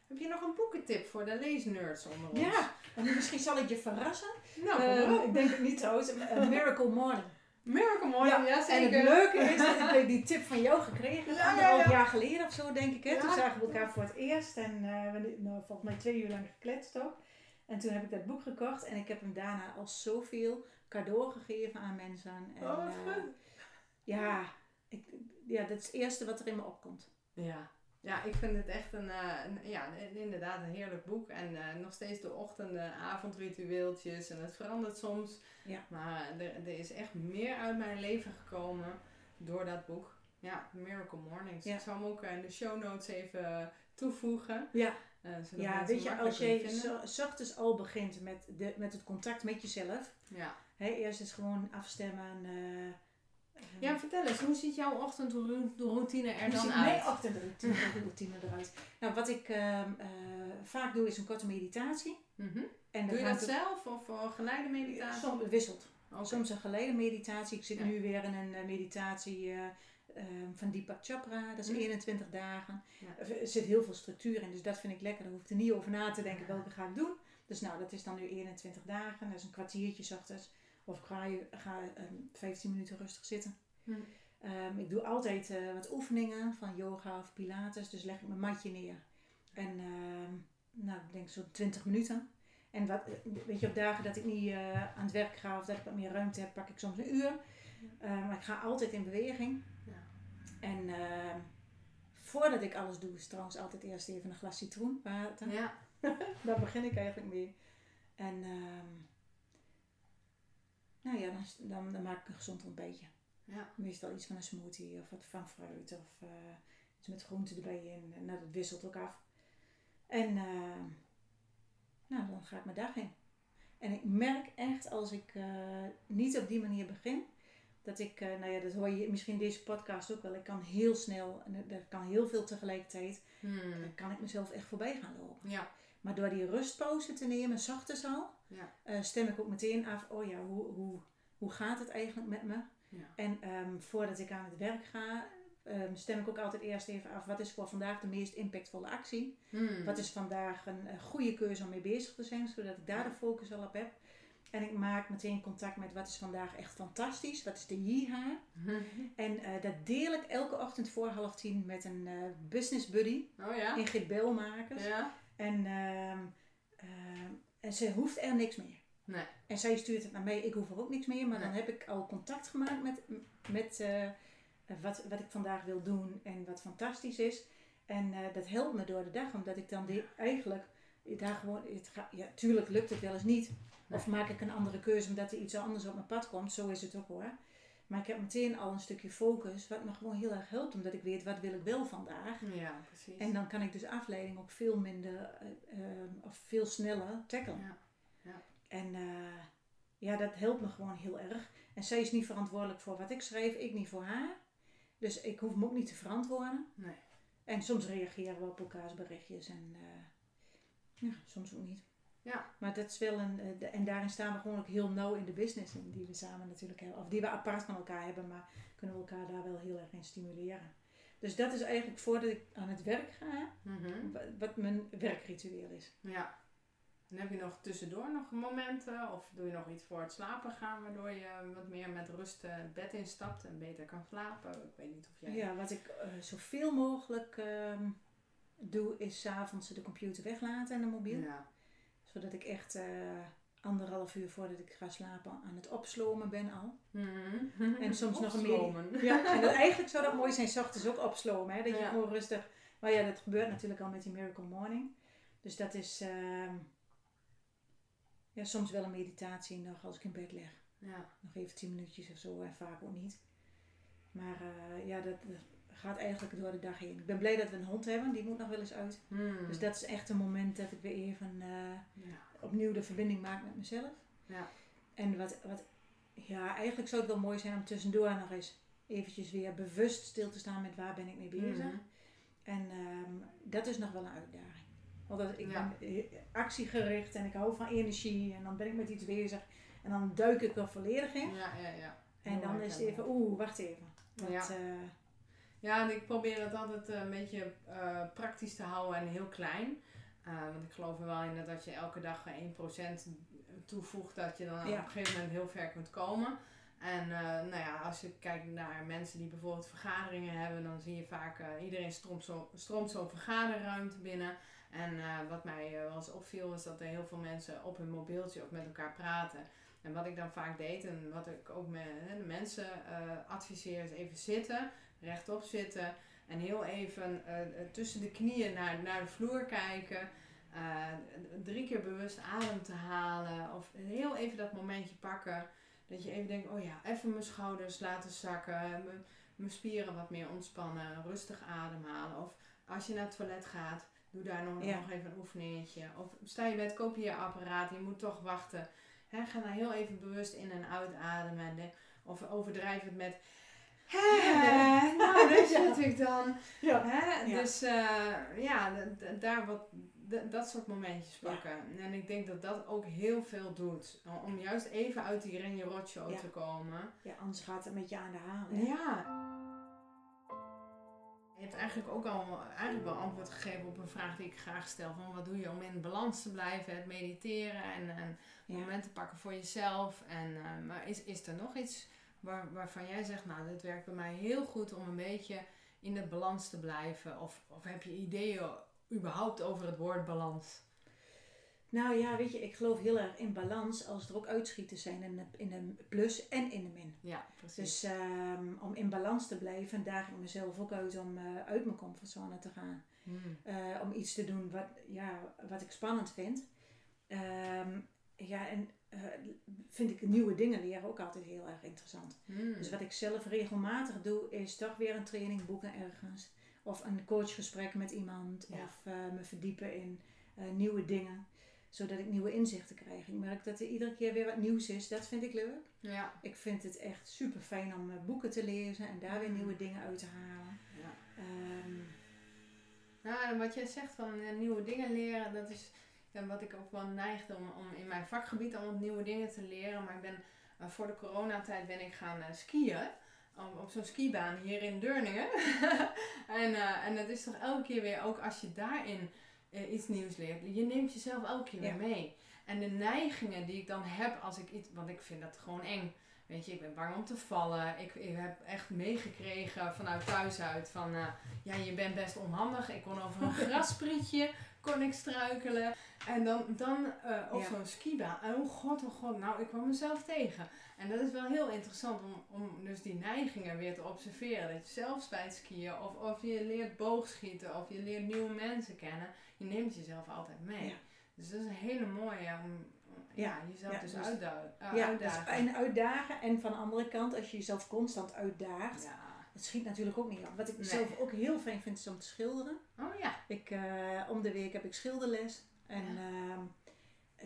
Heb je nog een boekentip voor de leesnerds onder ons? Ja, en misschien zal ik je verrassen. Nou, Eh, ik denk het niet trouwens. A Miracle Morning. Miracle Morning, ja, Ja, zeker. En het leuke is dat ik die tip van jou gekregen heb. Ja, ja, Anderhalf ja. jaar geleden of zo, denk ik. Hè? Toen zagen we elkaar voor het eerst. En eh, we nou, volgens mij twee uur lang gekletst ook. En toen heb ik dat boek gekocht. En ik heb hem daarna al zoveel cadeau gegeven aan mensen. En, Oh, wat eh, goed. ja, ik, ja, dat is het eerste wat er in me opkomt. Ja. ja, ik vind het echt een, eh, een- ja, inderdaad een heerlijk boek. En eh, nog steeds de ochtenden, avondritueeltjes. En het verandert soms. Ja. Maar er, er is echt meer uit mijn leven gekomen door dat boek. Ja, Miracle Mornings. Ja. Ik zal hem ook in de show notes even toevoegen. Ja, zodat ja weet je, als je kunnen vinden. zo- 's ochtends al begint met, de, met het contact met jezelf. Ja. Hè, eerst is gewoon afstemmen. Eh, eh, ja, vertel eens, hoe ziet jouw ochtendroutine er Hoe dan ziet uit? mijn ochtendroutine routine eruit? Nou, wat ik ehm, eh, vaak doe is een korte meditatie. Mhm. En Doe je dat zelf of uh, geleide meditatie? Soms wisselt. Soms een geleide meditatie. Ik zit Ja. nu weer in een eh, meditatie eh, ehm, van Deepak Chopra. Dat is Hm. 21 dagen. Ja. Er zit heel veel structuur in, dus dat vind ik lekker. Daar hoef ik er niet over na te denken welke ga ik doen. Dus nou, dat is dan nu 21 dagen. Dat is een kwartiertje ochtends. Of ik ga, je- ga ehm, 15 minuten rustig zitten. Hm. Ehm, ik doe altijd eh, wat oefeningen van yoga of pilates. Dus leg ik mijn matje neer. En ehm, nou, ik denk zo'n 20 minuten. En wat, weet je, op dagen dat ik niet eh, aan het werk ga of dat ik wat meer ruimte heb, pak ik soms een uur. Eh, maar ik ga altijd in beweging. Ja. En ehm, voordat ik alles doe, is trouwens altijd eerst even een glas citroenwater. Ja. Daar begin ik eigenlijk mee. En ehm, nou ja, dan, dan, dan maak ik een gezond ontbijtje. Ja. Meestal iets van een smoothie of wat van fruit of eh, iets met groenten erbij in. En nou, dat wisselt ook af. En ehm, nou, dan ga ik mijn dag in. En ik merk echt als ik eh, niet op die manier begin, dat ik, eh, nou ja, dat hoor je misschien deze podcast ook wel. Ik kan heel snel, en er kan heel veel tegelijkertijd, Hmm. dan kan ik mezelf echt voorbij gaan lopen. Ja. Maar door die rustpauze te nemen, s ochtends al, Ja. eh, stem ik ook meteen af, oh ja, hoe, hoe, hoe gaat het eigenlijk met me? Ja. En ehm, voordat ik aan het werk ga, ehm, stem ik ook altijd eerst even af, wat is voor vandaag de meest impactvolle actie? Hmm. Wat is vandaag een, goede keuze om mee bezig te zijn, zodat ik daar de focus al op heb? En ik maak meteen contact met wat is vandaag echt fantastisch, wat is de jiha? En eh, dat deel ik elke ochtend voor half tien met een eh, business buddy, Oh ja? Ingrid Belmakers. Ja? En, ehm, en ze hoeft er niks meer. Nee. En zij stuurt het naar mij, ik hoef er ook niks meer. Maar dan heb ik al contact gemaakt met, met eh, wat, wat ik vandaag wil doen en wat fantastisch is. En eh, dat helpt me door de dag, omdat ik dan die, eigenlijk daar gewoon, het ga, ja, tuurlijk lukt het wel eens niet. Of maak ik een andere keuze omdat er iets anders op mijn pad komt. Zo is het ook hoor. Maar ik heb meteen al een stukje focus, wat me gewoon heel erg helpt, omdat ik weet wat wil ik wel vandaag. Ja, precies. En dan kan ik dus afleiding ook veel minder eh, eh, of veel sneller tackelen. Ja. Ja. En eh, ja, dat helpt me gewoon heel erg. En zij is niet verantwoordelijk voor wat ik schrijf, ik niet voor haar. Dus ik hoef me ook niet te verantwoorden. Nee. En soms reageren we op elkaars berichtjes en eh, ja, soms ook niet. Ja. Maar dat is wel een, eh, de- en daarin staan we gewoon ook heel nauw in de business in die we samen natuurlijk hebben. Of die we apart van elkaar hebben, maar kunnen we elkaar daar wel heel erg in stimuleren. Dus dat is eigenlijk voordat ik aan het werk ga, Mhm. wa- wat mijn werkritueel is. Ja. En heb je nog tussendoor nog momenten of doe je nog iets voor het slapen gaan waardoor je wat meer met rust eh, het bed instapt en beter kan slapen? Ik weet niet of jij... Ja, wat ik eh, zoveel mogelijk ehm, doe, is s'avonds de computer weglaten en de mobiel. Ja. Zodat ik echt eh, anderhalf uur voordat ik ga slapen aan het opslomen ben al. Mhm. En soms nog een Opslomen. Ja, en dat, eigenlijk zou dat mooi zijn, 's ochtends ook opslomen. Hè? Dat je Ja. gewoon rustig... Maar ja, dat gebeurt natuurlijk al met die Miracle Morning. Dus dat is ehm, ja, soms wel een meditatie nog als ik in bed lig. Ja. Nog even tien minuutjes of zo en vaak ook niet. Maar eh, ja, dat gaat eigenlijk door de dag heen. Ik ben blij dat we een hond hebben, die moet nog wel eens uit. Hmm. Dus dat is echt een moment dat ik weer even eh, Ja. opnieuw de verbinding maak met mezelf. Ja. En wat, wat, ja, eigenlijk zou het wel mooi zijn om tussendoor nog eens eventjes weer bewust stil te staan met waar ben ik mee bezig. Mhm. En ehm, dat is nog wel een uitdaging. Want ik Ja. ben eh, actiegericht en ik hou van energie en dan ben ik met iets bezig en dan duik ik er volledig in. Ja, ja, ja. En dan is het even, oeh, wacht even. Want, Ja. eh, Ja, en ik probeer het altijd eh, een beetje eh, praktisch te houden en heel klein. Eh, want ik geloof er wel in dat als je elke dag 1% toevoegt, dat je dan Ja. op een gegeven moment heel ver kunt komen. En nou ja, als je kijkt naar mensen die bijvoorbeeld vergaderingen hebben, dan zie je vaak eh, iedereen stroomt zo- stroomt zo'n vergaderruimte binnen. En wat mij wel eens opviel, is dat er heel veel mensen op hun mobieltje of met elkaar praten. En wat ik dan vaak deed en wat ik ook met de mensen adviseer, is even zitten, rechtop zitten en heel even eh, tussen de knieën naar, naar de vloer kijken. Eh, drie keer bewust adem te halen of heel even dat momentje pakken. Dat je even denkt, oh ja, even mijn schouders laten zakken, mijn, spieren wat meer ontspannen, rustig ademhalen. Of als je naar het toilet gaat, doe daar nog, Ja. nog even een oefeningetje. Of sta je bij het kopieerapparaat, je moet toch wachten. Hè, ga daar heel even bewust in en uitademen. En de- Of overdrijf het met... Hè, nou, daar zit ik dan. Ja. Hè? Dus eh, ja, daar wat, dat soort momentjes Ja. pakken. En ik denk dat dat ook heel veel doet. Om juist even uit die Renje Rotshow Ja. te komen. Ja, anders gaat het met je aan de haal. hè? Ja. Je hebt eigenlijk ook al eigenlijk wel antwoord gegeven op een vraag die ik graag stel. Van wat doe je om in balans te blijven? Het mediteren en, en Ja. momenten pakken voor jezelf. En, eh, maar is, is er nog iets waar, waarvan jij zegt, nou dit werkt bij mij heel goed om een beetje in de balans te blijven? Of, of heb je ideeën überhaupt over het woord balans? Nou ja, weet je, ik geloof heel erg in balans als er ook uitschieters zijn in de, in de plus en in de min. Ja, precies. Dus ehm, om in balans te blijven, daag ik mezelf ook uit om eh, uit mijn comfortzone te gaan. Hmm. Eh, om iets te doen wat, ja, wat ik spannend vind. Ehm, ja, en eh, vind ik nieuwe dingen leren ook altijd heel erg interessant. Hmm. Dus wat ik zelf regelmatig doe, is toch weer een training boeken ergens. Of een coachgesprek met iemand. Ja. Of eh, me verdiepen in eh, nieuwe dingen. Zodat ik nieuwe inzichten krijg. Ik merk dat er iedere keer weer wat nieuws is. Dat vind ik leuk. Ja. Ik vind het echt super fijn om boeken te lezen en daar weer nieuwe dingen uit te halen. ja. Ehm, Nou, en wat jij zegt van nieuwe dingen leren, dat is ja, wat ik ook wel neigde om, om in mijn vakgebied allemaal nieuwe dingen te leren. Maar ik ben eh, voor de coronatijd ben ik gaan eh, skiën. Op, op zo'n skibaan hier in Deurningen. en, eh, en dat is toch elke keer weer, ook als je daarin iets nieuws leert, je neemt jezelf elke keer weer mee. En de neigingen die ik dan heb als ik iets, want ik vind dat gewoon eng. Weet je, ik ben bang om te vallen. Ik, ik heb echt meegekregen vanuit thuis uit van, ja, je bent best onhandig. Ik kon over een grasprietje, kon ik struikelen. En dan, dan eh, op Ja. zo'n skibaan. Oh god, oh god, nou, ik kwam mezelf tegen. En dat is wel heel interessant om, om dus die neigingen weer te observeren. Dat je zelfs bij het skiën, of, of je leert boogschieten, of je leert nieuwe mensen kennen. Je neemt jezelf altijd mee. Ja. Dus dat is een hele mooie om, ja, Ja. jezelf dus, dus- eh, ja, dus uitdagen. en uitdagen. En van de andere kant, als je jezelf constant uitdaagt. Het schiet natuurlijk ook niet op. Wat ik Nee. zelf ook heel fijn vind, is om te schilderen. Oh ja. Ik, eh, om de week heb ik schilderles. En Ja. ehm,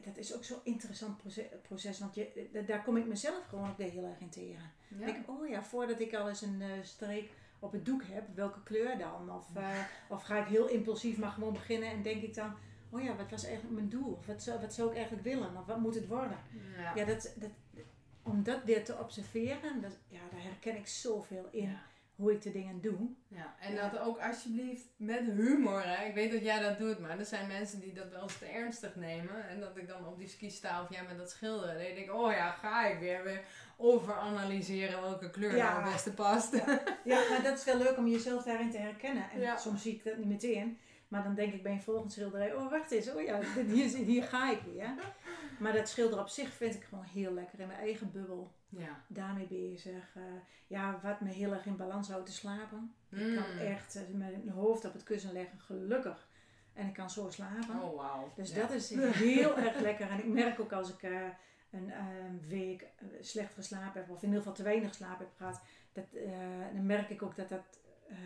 dat is ook zo'n interessant proces, proces want je, da- daar kom ik mezelf gewoon ook weer heel erg in tegen. ja. Ik, oh ja, voordat ik al eens een eh, streek op het doek heb, welke kleur dan? Of, eh, of ga ik heel impulsief maar gewoon beginnen en denk ik dan, oh ja, wat was eigenlijk mijn doel? Of wat zou, wat zou ik eigenlijk willen? Of wat moet het worden? Ja. Ja, dat, dat, om dat weer te observeren, dat, ja, daar herken ik zoveel in. Hoe ik de dingen doe. Ja, en dat ook alsjeblieft met humor. Hè. Ik weet dat jij dat doet, maar er zijn mensen die dat wel eens te ernstig nemen. En dat ik dan op die ski sta of jij met dat schilderen. Denk ik, oh ja, ga ik weer, weer overanalyseren welke kleur Ja. nou het beste past. Ja, maar dat is wel leuk om jezelf daarin te herkennen. En Ja. soms zie ik dat niet meteen. Maar dan denk ik bij een volgende schilderij, oh wacht eens, oh ja, hier, hier ga ik weer. Maar dat schilderen op zich vind ik gewoon heel lekker in mijn eigen bubbel. Ja. Daarmee bezig. Eh, ja, wat me heel erg in balans houdt te slapen. Ik Mm. kan echt eh, mijn hoofd op het kussen leggen, gelukkig. En ik kan zo slapen. Oh, wauw. Dus Ja. dat is heel erg lekker. En ik merk ook als ik eh, een week slecht geslapen heb, of in ieder geval te weinig slaap heb gehad, dat, dan merk ik ook dat, dat, eh,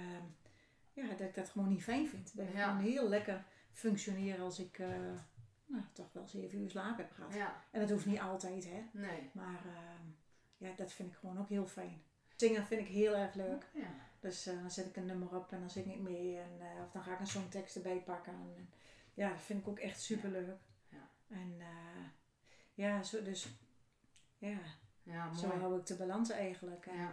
ja, dat ik dat gewoon niet fijn vind. Dat ik Ja. gewoon heel lekker functioneer als ik nou, toch wel zeven uur slaap heb gehad. Ja, En dat hoeft niet altijd, hè. nee. Maar ja, dat vind ik gewoon ook heel fijn. Zingen vind ik heel erg leuk. Ja. Dus eh, dan zet ik een nummer op en dan zing ik mee. En, eh, of dan ga ik een songtekst erbij pakken. En, ja, dat vind ik ook echt super leuk. Ja. En eh, ja, zo, dus ja, Ja, zo hou ik de balans eigenlijk. En Ja.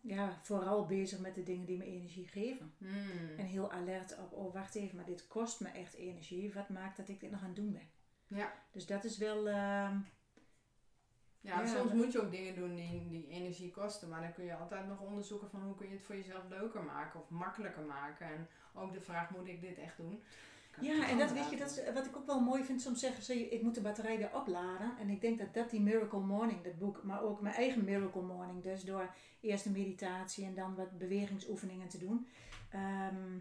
ja. vooral bezig met de dingen die me energie geven. Mm. En heel alert op, oh wacht even, maar dit kost me echt energie. Wat maakt dat ik dit nog aan het doen ben? Ja. Dus dat is wel, ehm, Ja, soms moet je ook dingen doen die, die energie kosten. Maar dan kun je altijd nog onderzoeken van hoe kun je het voor jezelf leuker maken of makkelijker maken. En ook de vraag, moet ik dit echt doen? Ja, en dat weet je, dat is, wat ik ook wel mooi vind. Soms zeggen ze, ik moet de batterij weer opladen. En ik denk dat dat die Miracle Morning, dat boek, maar ook mijn eigen Miracle Morning. Dus door eerst een meditatie en dan wat bewegingsoefeningen te doen. Ehm,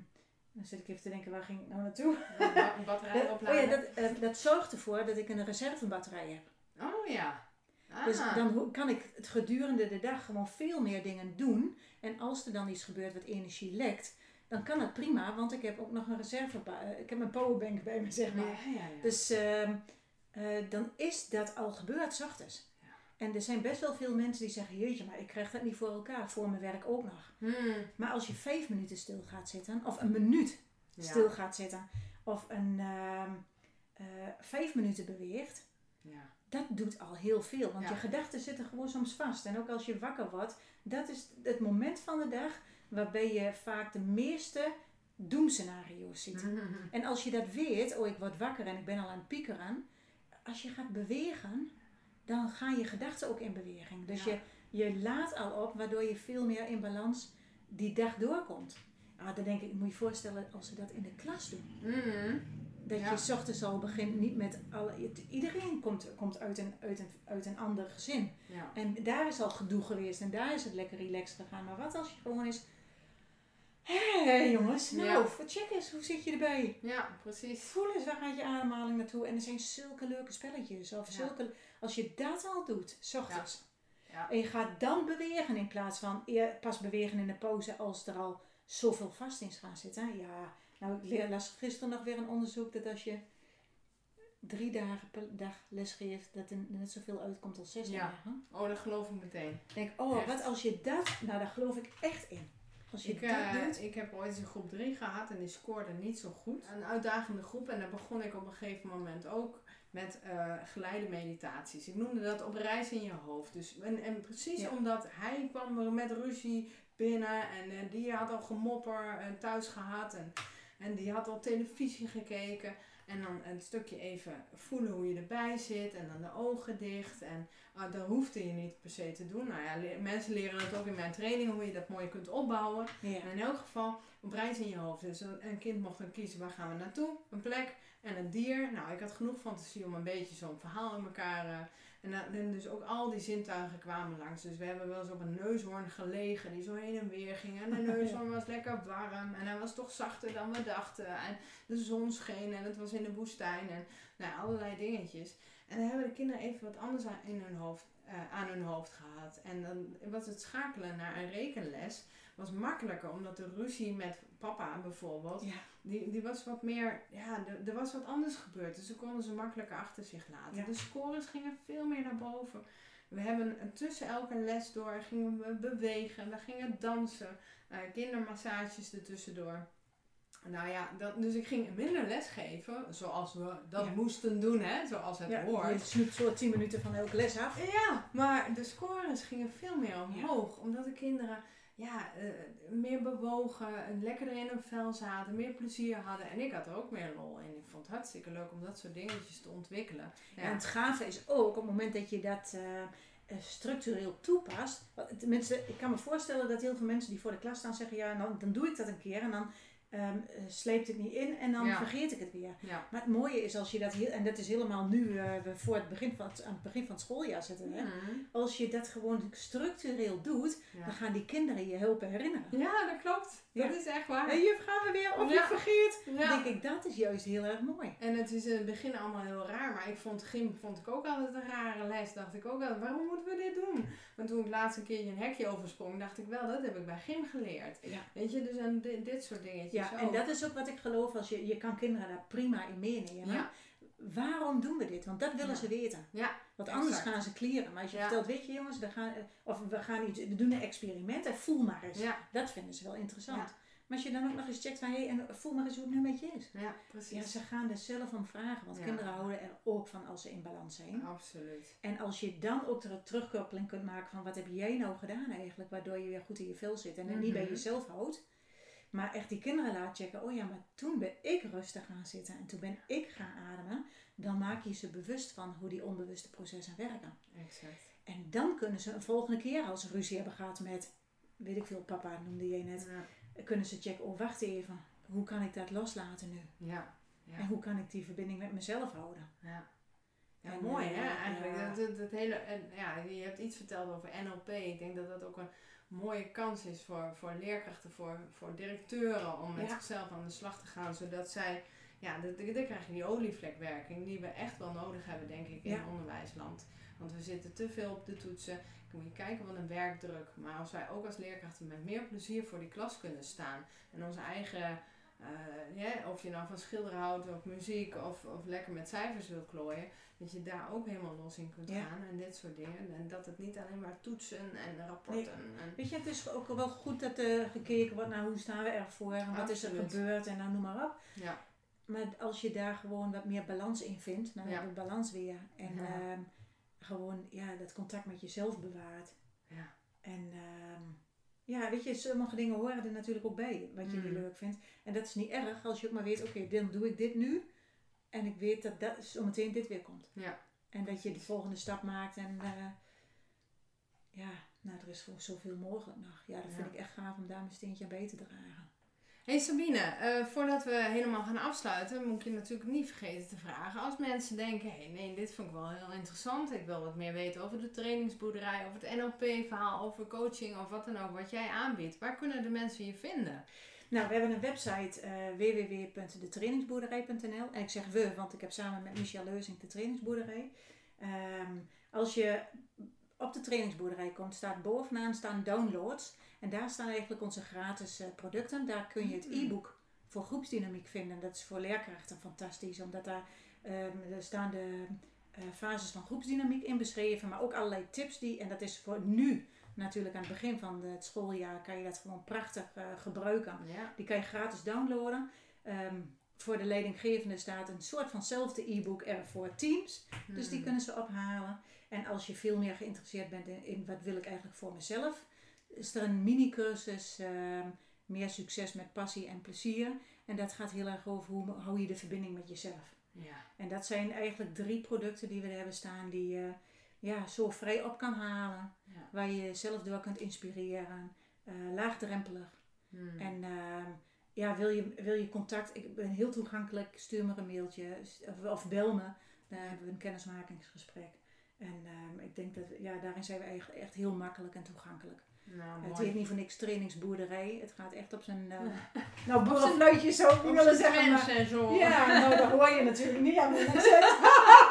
dan zit ik even te denken, waar ging ik nou naartoe? Een ba- batterij Dat- oh opladen. ja, dat, eh, dat zorgt ervoor dat ik een reservebatterij heb. Oh ja. Dus Ah. dan kan ik het gedurende de dag gewoon veel meer dingen doen. En als er dan iets gebeurt wat energie lekt, dan kan het prima, want ik heb ook nog een reserve. eh, Ik heb een powerbank bij me, zeg maar. Ja, ja, ja. Dus ehm, eh, dan is dat al gebeurd, 's ochtends. En er zijn best wel veel mensen die zeggen: Jeetje, maar ik krijg dat niet voor elkaar, voor mijn werk ook nog. Hmm. Maar als je vijf minuten stil gaat zitten, of een minuut stil gaat zitten, of een ehm, eh, vijf minuten beweegt, Ja. Dat doet al heel veel. Want Ja. je gedachten zitten gewoon soms vast. En ook als je wakker wordt, dat is het moment van de dag waarbij je vaak de meeste doemscenario's ziet. Mhm. En als je dat weet, oh ik word wakker en ik ben al aan het piekeren. Als je gaat bewegen, dan gaan je gedachten ook in beweging. Dus Ja. je, je laat al op, waardoor je veel meer in balans die dag doorkomt. Ah, dan denk ik, moet je voorstellen als ze dat in de klas doen. Mhm. Dat Ja. je 's ochtends al begint niet met alle... het- Iedereen komt, komt uit, een, uit, een, uit een ander gezin. Ja. En daar is al gedoe geweest en daar is het lekker relaxed gegaan. Maar wat als je gewoon eens... Hé jongens, nou, Ja. check eens, hoe zit je erbij? ja, precies. Voel eens, waar gaat je ademhaling naartoe? En er zijn zulke leuke spelletjes. Of zulke, als je dat al doet, s ochtends. Ja. En je gaat dan bewegen in plaats van pas bewegen in de pauze als er al zoveel vast in gaat zitten. Ja, nou ik las gisteren nog weer een onderzoek dat als je drie dagen per dag les geeft, dat er net zoveel uitkomt als zes Ja. dagen. Oh, dat geloof ik meteen. Ik denk, oh, Echt? wat als je dat, nou daar geloof ik echt in. Als je Ik, dat eh, doet. ik heb ooit een groep 3 gehad en die scoorde niet zo goed. Een uitdagende groep en daar begon ik op een gegeven moment ook met eh geleide meditaties. Ik noemde dat op reis in je hoofd. Dus, en, en precies Ja. omdat hij kwam met ruzie binnen en eh, die had al gemopper eh, thuis gehad en, en die had al televisie gekeken. En dan een stukje even voelen hoe je erbij zit en dan de ogen dicht. En ah, dat hoefde je niet per se te doen. Nou ja, le- mensen leren het ook in mijn training hoe je dat mooi kunt opbouwen. Ja. En in elk geval op reis in je hoofd. Dus een, een kind mocht dan kiezen waar gaan we naartoe, een plek en een dier. Nou, ik had genoeg fantasie om een beetje zo'n verhaal in elkaar. eh, en, dan- dus ook al die zintuigen kwamen langs. Dus we hebben wel eens op een neushoorn gelegen die zo heen en weer ging. En de neushoorn was lekker warm en hij was toch zachter dan we dachten. En de zon scheen en het was in de woestijn en nou, allerlei dingetjes. En dan hebben de kinderen even wat anders aan, in hun hoofd, eh, aan hun hoofd gehad. En dan was het schakelen naar een rekenles was makkelijker, omdat de ruzie met papa bijvoorbeeld, Ja. die, die was wat meer, ja, er- was wat anders gebeurd. Dus ze konden ze makkelijker achter zich laten. Ja. De scores gingen veel meer naar boven. We hebben tussen elke les door gingen we bewegen, we gingen dansen, eh, kindermassages ertussendoor. Nou ja, dat, dus ik ging minder les geven, zoals we dat Ja. moesten doen, hè, zoals het Ja, hoort. je zo 10 minuten van elke les af. Ja, maar de scores gingen veel meer omhoog. Omdat de kinderen ja, eh, meer bewogen, en lekkerder in hun vel zaten, meer plezier hadden. En ik had er ook meer lol in. Ik vond het hartstikke leuk om dat soort dingetjes te ontwikkelen. Ja, En het gave is ook, op het moment dat je dat eh, eh, structureel toepast. Tenminste, ik kan me voorstellen dat heel veel mensen die voor de klas staan zeggen: ja, dan, dan doe ik dat een keer en dan ehm, eh, sleept het niet in en dan Ja. vergeet ik het weer. ja. Maar het mooie is als je dat heel, en dat is helemaal nu we voor het begin van het, aan het begin van het schooljaar zitten. Hè? Mhm. Als je dat gewoon structureel doet, dan gaan die kinderen je helpen herinneren. Ja, dat klopt. Ja. Dat is echt waar. Hé, juf, gaan we weer? Of je vergeet. Dan denk ik, dat is juist heel erg mooi. En het is in het begin allemaal heel raar, maar ik vond gym vond ik ook altijd een rare les. Dacht ik ook altijd, waarom moeten we dit doen? Want toen ik laatst een keertje een hekje oversprong, dacht ik wel, dat heb ik bij gym geleerd. Weet je, dus en dit, dit soort dingetjes Ja, ook. en dat is ook wat ik geloof, als je, je kan kinderen daar prima in meenemen. Ja, Waarom doen we dit? Want dat willen Ja. ze weten. Ja, Want anders exact. gaan ze klieren. Maar als je Ja. vertelt, weet je jongens, we gaan, eh, of we, gaan iets, we doen een experiment en voel maar eens. ja, Dat vinden ze wel interessant. Ja. Maar als je dan ook nog eens checkt van, hé, hey, en voel maar eens hoe het nu met je is. ja, Ja, precies. ze gaan er zelf om vragen, want Ja. kinderen houden er ook van als ze in balans zijn. Absoluut. En als je dan ook de terugkoppeling kunt maken van wat heb jij nou gedaan eigenlijk, waardoor je weer goed in je vel zit en niet bij Mhm. jezelf houdt. Maar echt die kinderen laat checken, oh ja, maar toen ben ik rustig gaan zitten en toen ben ik gaan ademen. Dan maak je ze bewust van hoe die onbewuste processen werken. Exact. En dan kunnen ze een volgende keer als ze ruzie hebben gehad met, weet ik veel, papa noemde jij net. Ja, Kunnen ze checken, oh wacht even, hoe kan ik dat loslaten nu? ja. ja. En hoe kan ik die verbinding met mezelf houden? Ja, ja En, mooi eh, hè, eigenlijk. dat, dat hele, en, ja, je hebt iets verteld over NLP. Ik denk dat dat ook een mooie kans is voor, voor leerkrachten, voor, voor directeuren om met Ja. zichzelf aan de slag te gaan. Zodat zij, ja, dan krijg je die olievlekwerking die we echt wel nodig hebben, denk ik, in Ja. onderwijsland. Want we zitten te veel op de toetsen. Dan moet je kijken wat een werkdruk. Maar als wij ook als leerkrachten met meer plezier voor die klas kunnen staan. En onze eigen, uh, of je nou van schilderen houdt of muziek of, of lekker met cijfers wil klooien. Dat je daar ook helemaal los in kunt gaan en dit soort dingen. En dat het niet alleen maar toetsen en rapporten. En Weet je, het is ook wel goed dat er gekeken wordt naar hoe staan we ervoor en wat is er gebeurd en dan noem maar op. Ja. Maar als je daar gewoon wat meer balans in vindt, dan heb je balans weer. En ehm, gewoon ja, dat contact met jezelf bewaart. Ja. En ehm, ja, weet je, sommige dingen horen er natuurlijk ook bij, wat je mm. niet leuk vindt. En dat is niet erg als je ook maar weet, oké, dan doe ik dit nu. En ik weet dat, dat zometeen dit weer komt. Ja. En dat je de volgende stap maakt en uh, ja, nou, er is gewoon zoveel mogelijk nog. Ja, dat vind ik echt gaaf om daar mijn steentje aan bij te dragen. Hey Sabine, uh, voordat we helemaal gaan afsluiten, moet ik je natuurlijk niet vergeten te vragen. Als mensen denken, hé hey, nee, dit vond ik wel heel interessant. Ik wil wat meer weten over de trainingsboerderij, over het NLP-verhaal, over coaching of wat dan ook wat jij aanbiedt. Waar kunnen de mensen je vinden? Nou, we hebben een website uh, www.detrainingsboerderij.nl. En ik zeg we, want ik heb samen met Michel Leuzing de trainingsboerderij. Um, als je op de trainingsboerderij komt, staat bovenaan staan downloads. En daar staan eigenlijk onze gratis uh, producten. Daar kun je het mm-hmm. e-book voor groepsdynamiek vinden. Dat is voor leerkrachten fantastisch, omdat daar um, er staan de uh, fases van groepsdynamiek in beschreven, maar ook allerlei tips die, en dat is voor nu natuurlijk aan het begin van het schooljaar kan je dat gewoon prachtig uh, gebruiken. Die kan je gratis downloaden. Um, voor de leidinggevende staat een soort vanzelfde e-book er voor teams. Dus die hmm. kunnen ze ophalen. En als je veel meer geïnteresseerd bent in, in wat wil ik eigenlijk voor mezelf, is er een mini-cursus uh, meer succes met passie en plezier. En dat gaat heel erg over hoe hou je de verbinding met jezelf. Ja. En dat zijn eigenlijk drie producten die we hebben staan die je ja, zo vrij op kan halen. Waar je jezelf door kunt inspireren. Uh, laagdrempelig. Hmm. En uh, ja, wil je, wil je contact, ik ben heel toegankelijk, stuur me een mailtje of, of bel me. Dan hebben we een kennismakingsgesprek. En uh, ik denk dat, ja, daarin zijn we echt heel makkelijk en toegankelijk. Nou, het heet niet voor niks trainingsboerderij. Het gaat echt op zijn. Uh, nou, boerenfluitjes zou ik willen zeggen. Maar, en zo. Ja, nou, dat hoor je natuurlijk niet aan mijn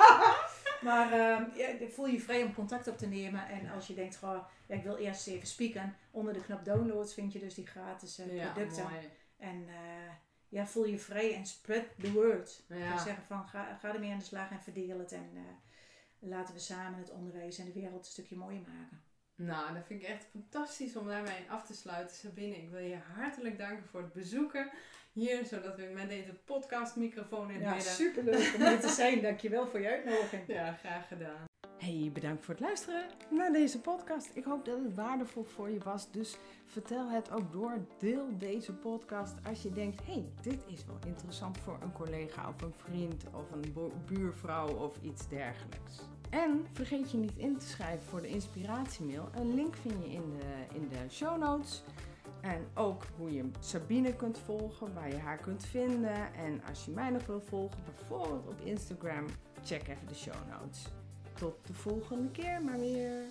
Maar uh, ja, voel je vrij om contact op te nemen. En als je denkt, goh, ja, ik wil eerst even spieken. Onder de knop downloads vind je dus die gratis uh, producten. Ja. En uh, ja, voel je vrij en spread the word. Ja. Zeggen van, ga, ga ermee aan de slag en verdeel het. En laten we samen het onderwijs en de wereld een stukje mooier maken. Nou, dat vind ik echt fantastisch om daarmee af te sluiten. Sabine, ik wil je hartelijk danken voor het bezoeken hier, zodat we met deze podcastmicrofoon in ja, midden... Ja, superleuk om hier te zijn. Dankjewel voor je uitnodiging. Ja, graag gedaan. Hey, bedankt voor het luisteren naar deze podcast. Ik hoop dat het waardevol voor je was. Dus vertel het ook door. Deel deze podcast als je denkt: hey, dit is wel interessant voor een collega of een vriend of een buurvrouw of iets dergelijks. En vergeet je niet in te schrijven voor de inspiratiemail. Een link vind je in de, in de show notes. En ook hoe je Sabine kunt volgen, waar je haar kunt vinden. En als je mij nog wil volgen, bijvoorbeeld op Instagram, check even de show notes. Tot de volgende keer maar weer.